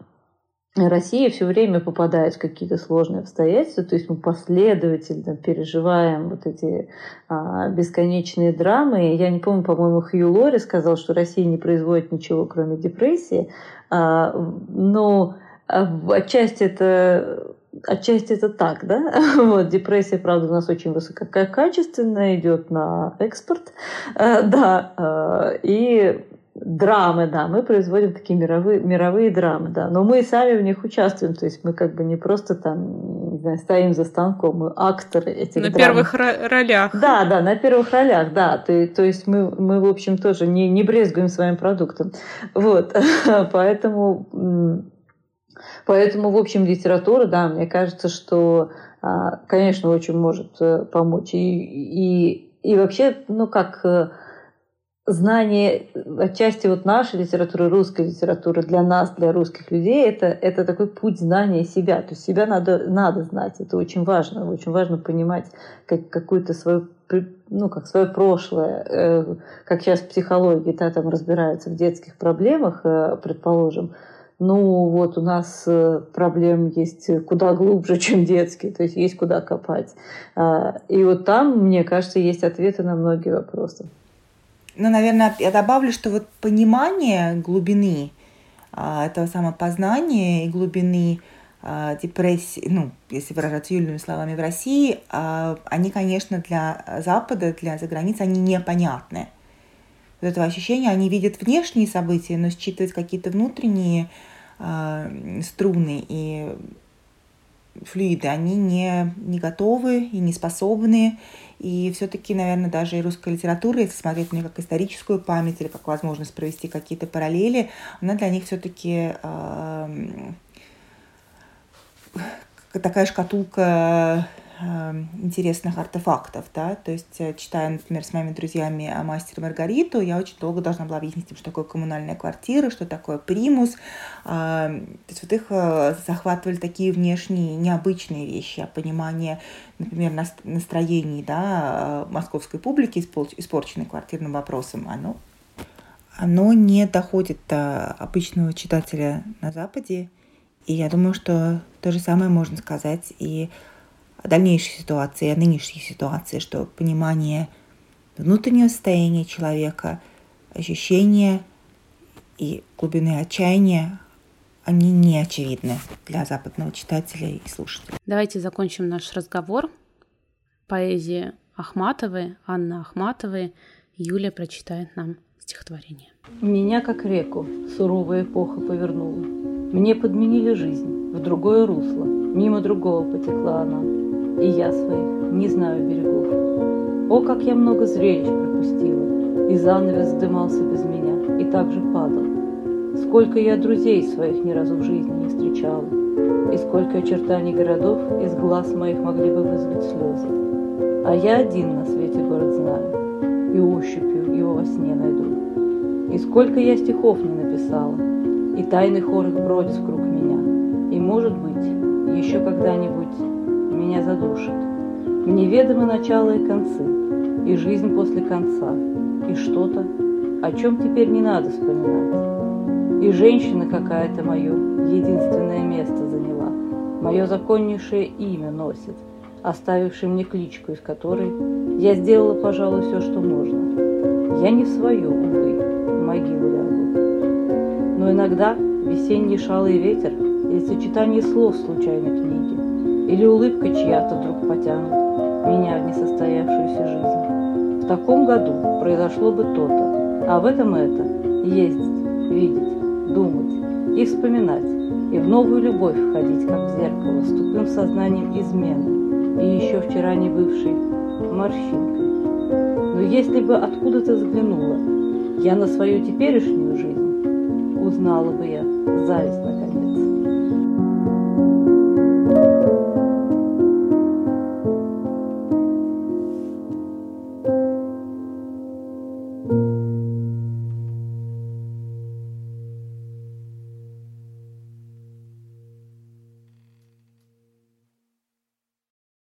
Россия все время попадает в какие-то сложные обстоятельства, то есть мы последовательно переживаем вот эти а, бесконечные драмы. Я не помню, по-моему, Хью Лори сказал, что Россия не производит ничего, кроме депрессии, а, но а, отчасти это Отчасти это так, да? Вот, депрессия, правда, у нас очень высококачественная, идет на экспорт, э, да, э, и драмы, да, мы производим такие мировые, мировые драмы, да, но мы сами в них участвуем, то есть мы как бы не просто там, не знаю, стоим за станком, мы акторы этих На драм. первых ролях. Да, да, на первых ролях, да, то, то есть мы, мы, в общем, тоже не, не брезгуем своим продуктом, вот, поэтому, поэтому, в общем, литература, да, мне кажется, что, а, конечно, очень может э, помочь, и, и, и вообще, ну, как э, знание отчасти вот нашей литературы, русской литературы для нас, для русских людей, это, это такой путь знания себя. То есть себя надо, надо знать, это очень важно. Очень важно понимать как, какую-то свою ну, как свое прошлое, э, как сейчас в да, там разбираются в детских проблемах, э, предположим, ну вот у нас э, проблем есть куда глубже, чем детские, то есть есть куда копать. А, и вот там, мне кажется, есть ответы на многие вопросы. Ну, наверное, я добавлю, что вот понимание глубины а, этого самопознания и глубины а, депрессии, ну, если выражаться юльными словами, в России, а, они, конечно, для Запада, для заграницы, они непонятны. Вот этого ощущения, они видят внешние события, но считывать какие-то внутренние струны и флюиды, они не, не готовы и не способны. И все-таки, наверное, даже и русская литература, если смотреть на нее как историческую память или как возможность провести какие-то параллели, она для них все-таки э, такая шкатулка Эм, интересных артефактов, да, то есть э, читая, например, с моими друзьями о мастере Маргариту, я очень долго должна была объяснить им, что такое коммунальная квартира, что такое примус, эм, то есть вот их э, захватывали такие внешние необычные вещи, а понимание, например, настроений, да, э, московской публики, испорченной квартирным вопросом, оно, оно не доходит до обычного читателя на Западе, и я думаю, что то же самое можно сказать и дальнейшей ситуации, о нынешней ситуации, что понимание внутреннего состояния человека, ощущения и глубины отчаяния, они не очевидны для западного читателя и слушателя. Давайте закончим наш разговор. Поэзия Ахматовой, Анна Ахматовой. Юля прочитает нам стихотворение. Меня, как реку, суровая эпоха повернула. Мне подменили жизнь в другое русло. Мимо другого потекла она и я своих не знаю берегов. О, как я много зрелищ пропустила, и занавес вздымался без меня, и также падал. Сколько я друзей своих ни разу в жизни не встречала, и сколько очертаний городов из глаз моих могли бы вызвать слезы. А я один на свете город знаю, и ощупью его во сне найду. И сколько я стихов не написала, и тайный хор их бродит вокруг меня, и, может быть, еще когда-нибудь меня задушит. Мне ведомы начало и концы, и жизнь после конца, и что-то, о чем теперь не надо вспоминать. И женщина какая-то мое единственное место заняла, мое законнейшее имя носит, оставивший мне кличку, из которой я сделала, пожалуй, все, что можно. Я не в свою, увы, могилу лягу. Но иногда весенний шалый ветер или сочетание слов случайной книги или улыбка чья-то вдруг потянут меня в несостоявшуюся жизнь. В таком году произошло бы то-то, а в этом это – ездить, видеть, думать и вспоминать, и в новую любовь входить, как в зеркало, с тупым сознанием измены и еще вчера не бывшей морщинкой. Но если бы откуда-то заглянула Я на свою теперешнюю жизнь узнала бы я зависть.